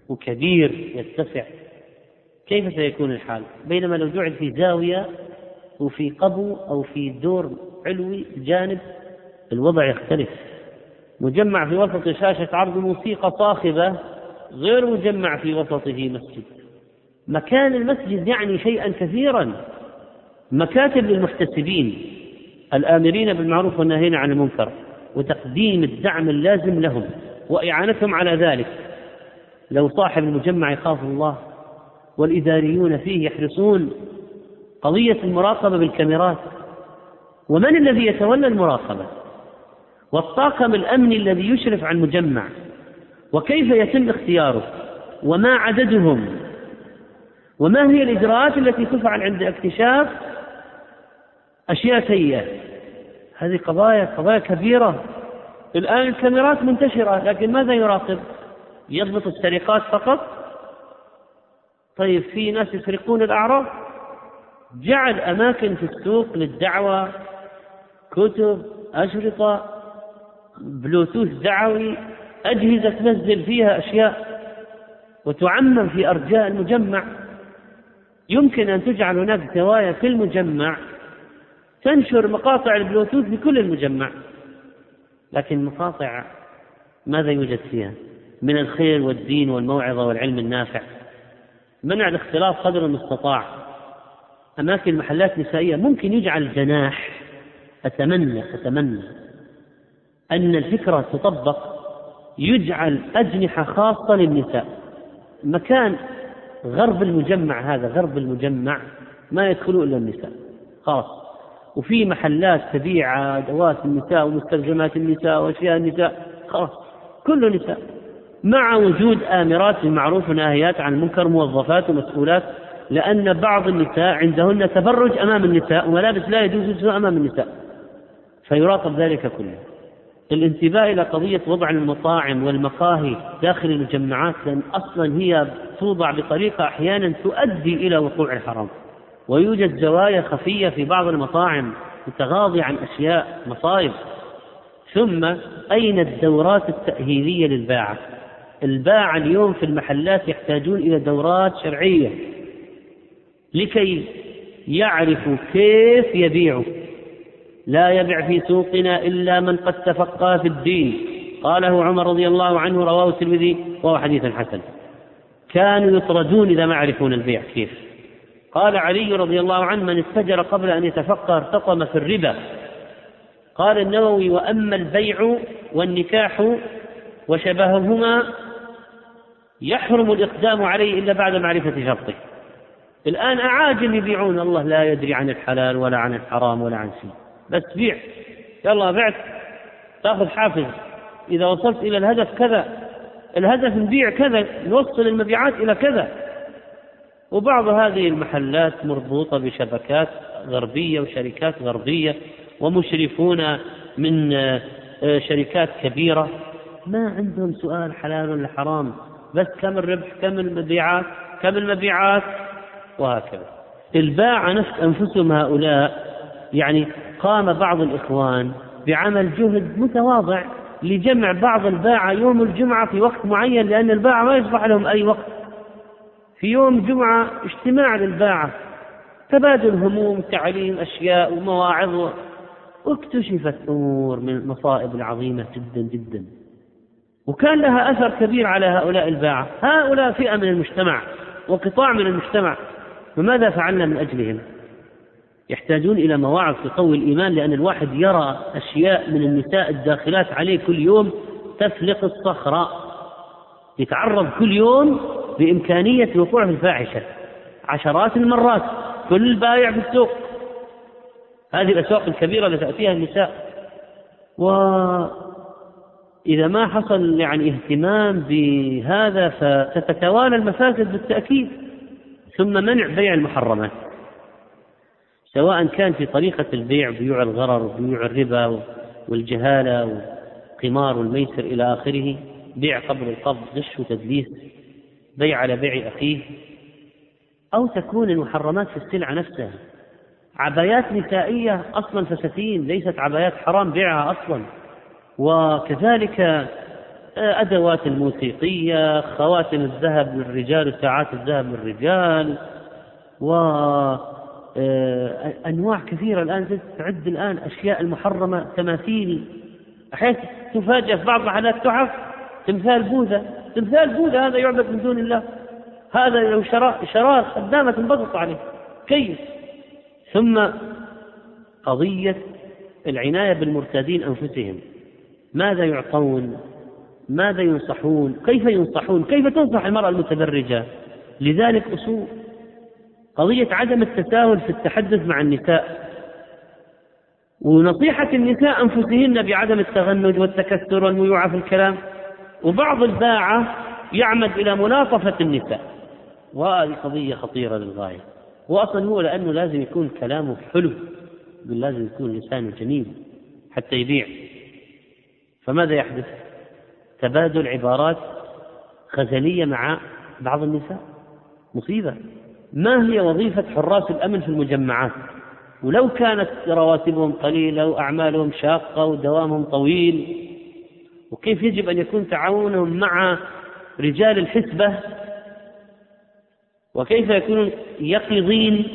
وكبير يتسع كيف سيكون الحال؟ بينما لو جعل في زاوية وفي قبو أو في دور علوي جانب الوضع يختلف. مجمع في وسط شاشة عرض موسيقى صاخبة غير مجمع في وسطه مسجد. مكان المسجد يعني شيئا كثيرا. مكاتب للمحتسبين الآمرين بالمعروف والناهين عن المنكر وتقديم الدعم اللازم لهم وإعانتهم على ذلك. لو صاحب المجمع يخاف الله والإداريون فيه يحرصون قضية المراقبة بالكاميرات ومن الذي يتولى المراقبة؟ والطاقم الأمني الذي يشرف على المجمع وكيف يتم اختياره؟ وما عددهم؟ وما هي الإجراءات التي تفعل عند اكتشاف أشياء سيئة؟ هذه قضايا قضايا كبيرة. الآن الكاميرات منتشرة لكن ماذا يراقب؟ يضبط السرقات فقط؟ طيب في ناس يسرقون الأعراض؟ جعل أماكن في السوق للدعوة كتب أشرطة بلوتوث دعوي أجهزة تنزل فيها أشياء وتعمم في أرجاء المجمع. يمكن أن تجعل هناك زوايا في المجمع تنشر مقاطع البلوتوث في كل المجمع لكن مقاطع ماذا يوجد فيها؟ من الخير والدين والموعظة والعلم النافع. منع الاختلاط قدر المستطاع. أماكن محلات نسائية ممكن يجعل جناح. أتمنى أتمنى أن الفكرة تطبق يجعل أجنحة خاصة للنساء. مكان غرب المجمع هذا غرب المجمع ما يدخلوا إلا النساء. خلاص. وفي محلات تبيع أدوات النساء ومستلزمات النساء وأشياء النساء. خلاص. كله نساء. مع وجود آمرات بالمعروف وناهيات عن المنكر موظفات ومسؤولات لأن بعض النساء عندهن تبرج أمام النساء وملابس لا يجوز أمام النساء فيراقب ذلك كله. الانتباه إلى قضية وضع المطاعم والمقاهي داخل المجمعات لأن أصلا هي توضع بطريقة أحيانا تؤدي إلى وقوع الحرام ويوجد زوايا خفية في بعض المطاعم تتغاضي عن أشياء مصائب ثم أين الدورات التأهيلية للباعة؟ الباعة اليوم في المحلات يحتاجون إلى دورات شرعية لكي يعرفوا كيف يبيعوا. لا يبع في سوقنا إلا من قد تفقه في الدين. قاله عمر رضي الله عنه رواه الترمذي وهو حديث حسن. كانوا يطردون إذا ما يعرفون البيع كيف. قال علي رضي الله عنه من استجر قبل أن يتفقه ارتطم في الربا. قال النووي وأما البيع والنكاح وشبههما يحرم الإقدام عليه إلا بعد معرفة شرطه. الآن أعاجم يبيعون الله لا يدري عن الحلال ولا عن الحرام ولا عن شيء بس بيع. يلا بعت. تأخذ حافز. إذا وصلت إلى الهدف كذا. الهدف نبيع كذا. نوصل المبيعات إلى كذا. وبعض هذه المحلات مربوطة بشبكات غربية وشركات غربية ومشرفون من آه، شركات كبيرة. ما عندهم سؤال حلال ولا حرام؟ بس كم الربح كم المبيعات كم المبيعات وهكذا. الباعة نفس أنفسهم هؤلاء يعني قام بعض الإخوان بعمل جهد متواضع لجمع بعض الباعة يوم الجمعة في وقت معين لأن الباعة ما يصبح لهم أي وقت. في يوم جمعة اجتماع للباعة تبادل هموم تعليم أشياء ومواعظ واكتشفت أمور من المصائب العظيمة جدا جدا. وكان لها أثر كبير على هؤلاء الباعة. هؤلاء فئة من المجتمع وقطاع من المجتمع. فماذا فعلنا من أجلهم؟ يحتاجون إلى مواعظ تقوي الإيمان لأن الواحد يرى أشياء من النساء الداخلات عليه كل يوم تفلق الصخرة يتعرض كل يوم بإمكانية الوقوع في الفاحشة. عشرات المرات كل بايع في السوق. هذه الأسواق الكبيرة التي تأتيها النساء. وإذا ما حصل يعني اهتمام بهذا فتتوالى المفاسد بالتأكيد ثم منع بيع المحرمات. سواء كان في طريقة البيع بيوع الغرر وبيوع الربا والجهالة والقمار والميسر إلى آخره بيع قبل القبض غش وتدليس بيع على بيع أخيه أو تكون المحرمات في السلعة نفسها. عبايات نسائية أصلا فساتين ليست عبايات حرام بيعها أصلا. وكذلك آه، أدوات الموسيقية خواتم الذهب للرجال وساعات الذهب للرجال و آه، أنواع كثيرة الآن تعد الآن أشياء المحرمة تماثيل. أحيانا تفاجأ في بعض محلات تحف تمثال بوذا. تمثال بوذا هذا يعبد من دون الله. هذا لو شراه شراه خدامة تنبسط عليه. كيف؟ ثم قضية العناية بالمرتادين أنفسهم. ماذا يعطون؟ ماذا ينصحون؟ كيف ينصحون؟ كيف تنصح المرأة المتبرجة؟ لذلك أصول قضية عدم التساهل في التحدث مع النساء. ونصيحة النساء أنفسهن بعدم التغنج والتكسر والميوعة في الكلام. وبعض الباعة يعمد إلى ملاطفة النساء. وهذه قضية خطيرة للغاية. وأصلا هو لأنه لازم يكون كلامه حلو. لازم يكون لسانه جميل. حتى يبيع. فماذا يحدث؟ تبادل عبارات خزلية مع بعض النساء. مصيبة. ما هي وظيفة حراس الأمن في المجمعات؟ ولو كانت رواتبهم قليلة وأعمالهم شاقة ودوامهم طويل وكيف يجب أن يكون تعاونهم مع رجال الحسبة؟ وكيف يكونون يقظين؟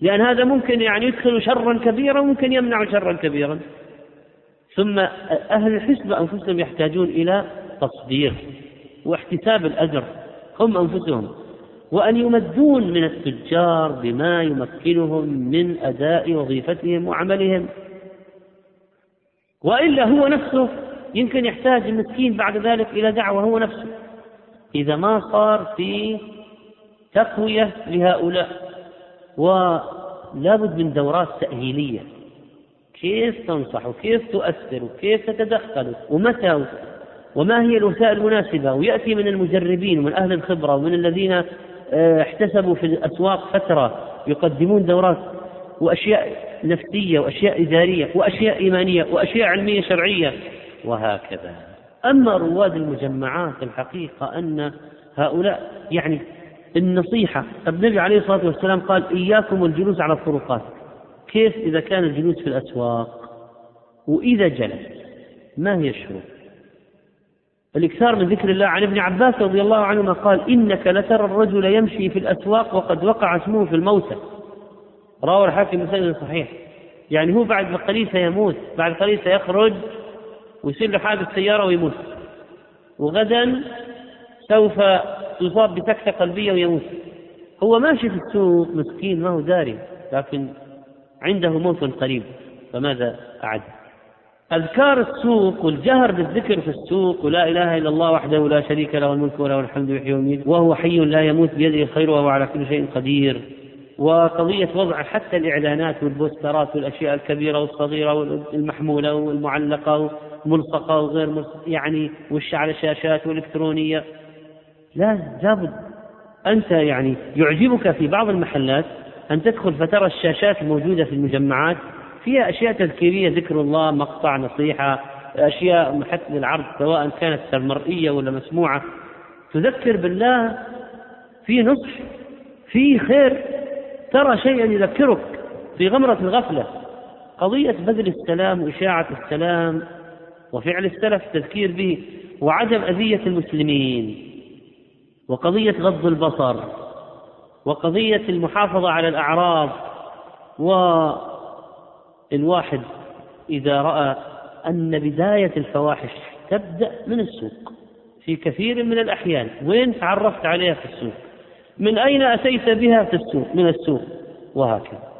لأن هذا ممكن يعني يدخل شرا كبيرا وممكن يمنع شرا كبيرا. ثم أهل الحسبة أنفسهم يحتاجون إلى تصدير واحتساب الأجر هم أنفسهم. وأن يمدون من التجار بما يمكنهم من أداء وظيفتهم وعملهم. وإلا هو نفسه يمكن يحتاج المسكين بعد ذلك إلى دعوة هو نفسه. إذا ما صار في تقوية لهؤلاء ولابد من دورات تأهيلية. كيف تنصح وكيف تؤثر وكيف تتدخل ومتى وما هي الوسائل المناسبة؟ ويأتي من المجربين ومن أهل الخبرة ومن الذين آه، احتسبوا في الأسواق فترة يقدمون دورات وأشياء نفسية وأشياء إدارية وأشياء إيمانية وأشياء علمية شرعية وهكذا. أما رواد المجمعات الحقيقة أن هؤلاء يعني النصيحة النبي عليه الصلاة والسلام قال إياكم الجلوس على الطرقات. كيف إذا كان الجلوس في الأسواق وإذا جلس ما هي الشروط؟ الإكثار من ذكر الله عن ابن عباس رضي الله عنهما قال إنك لترى الرجل يمشي في الأسواق وقد وقع اسمه في الموتى. رواه الحاكم بسند صحيح. يعني هو بعد قليل سيموت بعد قليل سيخرج ويصير له حادث سيارة ويموت. وغدا سوف يصاب بسكتة قلبية ويموت. هو ماشي في السوق مسكين ما هو داري لكن عنده موت قريب فماذا أعد؟ أذكار السوق والجهر بالذكر في السوق ولا إله إلا الله وحده لا شريك له الملك وله الحمد يحيي ويميت وهو حي لا يموت بيده الخير وهو على كل شيء قدير. وقضية وضع حتى الإعلانات والبوسترات والأشياء الكبيرة والصغيرة والمحمولة والمعلقة والملصقة وغير ملصقة يعني وش على الشاشات والإلكترونية لا لابد. أنت يعني يعجبك في بعض المحلات أن تدخل فترى الشاشات الموجودة في المجمعات فيها أشياء تذكيرية ذكر الله مقطع نصيحة أشياء محت للعرض سواء كانت مرئية ولا مسموعة. تذكر بالله في نصح في خير. ترى شيئا يذكرك في غمرة الغفلة. قضية بذل السلام وإشاعة السلام وفعل السلف التذكير به وعدم أذية المسلمين. وقضية غض البصر. وقضية المحافظة على الأعراض والواحد إذا رأى أن بداية الفواحش تبدأ من السوق في كثير من الأحيان وين تعرفت عليها في السوق؟ من أين أتيت بها في السوق؟ من السوق وهكذا.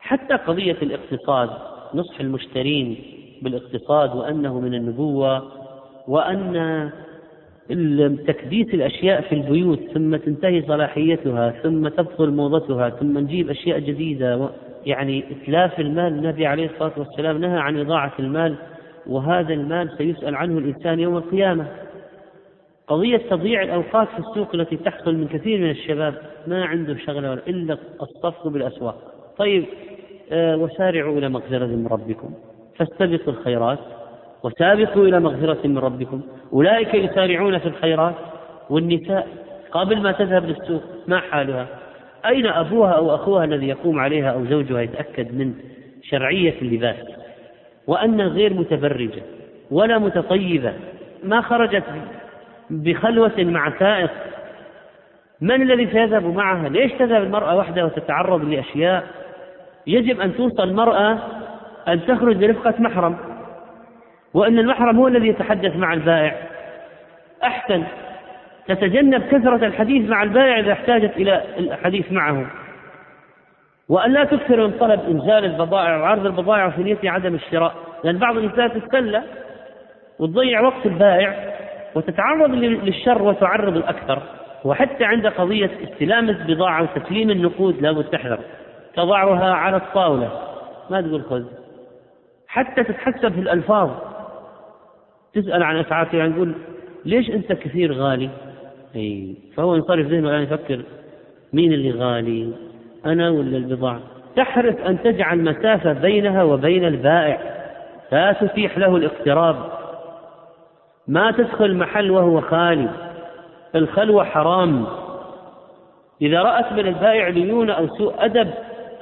حتى قضية الاقتصاد نصح المشترين بالاقتصاد وأنه من النبوة وأن تكديس الأشياء في البيوت ثم تنتهي صلاحيتها ثم تبطل موضتها ثم نجيب أشياء جديدة. يعني إتلاف المال النبي عليه الصلاة والسلام نهى عن إضاعة المال وهذا المال سيسأل عنه الإنسان يوم القيامة. قضية تضييع الأوقات في السوق التي تحصل من كثير من الشباب ما عنده شغلة إلا الصفق بالأسواق. طيب آه وسارعوا إلى مغفرة من ربكم. فاستبقوا الخيرات. وسابقوا إلى مغفرة من ربكم. أولئك يسارعون في الخيرات والنساء قبل ما تذهب للسوق. ما حالها؟ أين أبوها أو أخوها الذي يقوم عليها أو زوجها يتأكد من شرعية اللباس؟ وأنها غير متبرجة ولا متطيبة. ما خرجت بخلوة مع سائق؟ من الذي سيذهب معها؟ ليش تذهب المرأة وحدها وتتعرض لأشياء؟ يجب أن توصل المرأة أن تخرج برفقة محرم. وأن المحرم هو الذي يتحدث مع البائع. أحسن. تتجنب كثرة الحديث مع البائع إذا احتاجت إلى الحديث معه. وأن لا تكثر من طلب إنزال البضائع وعرض البضائع في نية عدم الشراء لأن بعض النساء تتسلى وتضيع وقت البائع وتتعرض للشر وتعرض الأكثر. وحتى عند قضية استلام البضاعة وتسليم النقود لابد تحذر. تضعها على الطاولة. ما تقول خذ. حتى تتحسب في الألفاظ. تسأل عن أسعار يعني نقول ليش أنت كثير غالي؟ أي فهو ينصرف ذهنه الآن يفكر مين اللي غالي أنا ولا البضاعة؟ تحرص أن تجعل مسافة بينها وبين البائع لا تتيح له الاقتراب. ما تدخل محل وهو خالي الخلوة حرام. إذا رأت من البائع ليونة أو سوء أدب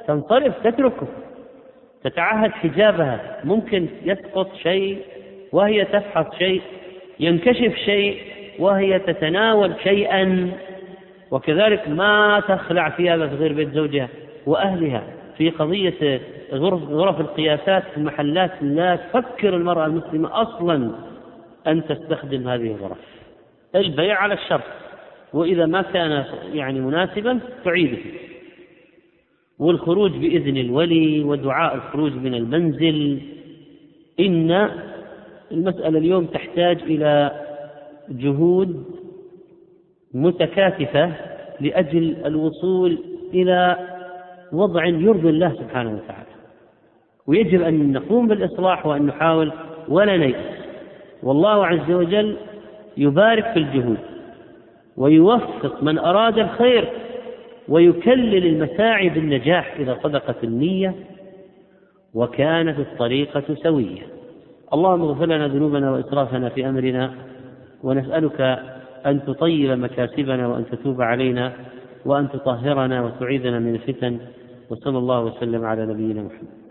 تنصرف تتركه تتعهد حجابها. ممكن يسقط شيء وهي تفحص شيء ينكشف شيء وهي تتناول شيئا. وكذلك ما تخلع ثيابها في غير بيت زوجها وأهلها. في قضية غرف, القياسات في المحلات لا تفكر المرأة المسلمة أصلا أن تستخدم هذه الغرف. البيع على الشرط. وإذا ما كان يعني مناسبا تعيده. والخروج بإذن الولي ودعاء الخروج من المنزل. إن المسألة اليوم تحتاج إلى جهود متكاتفة لأجل الوصول إلى وضع يرضي الله سبحانه وتعالى. ويجب أن نقوم بالإصلاح وأن نحاول ولا نيأس. والله عز وجل يبارك في الجهود ويوفق من أراد الخير ويكلل المساعي بالنجاح إذا صدقت النية وكانت الطريقة سوية. اللهم اغفر لنا ذنوبنا وإسرافنا في أمرنا ونسألك أن تطيب مكاسبنا وأن تتوب علينا وأن تطهرنا وتعيذنا من الفتن وصلى الله وسلم على نبينا محمد.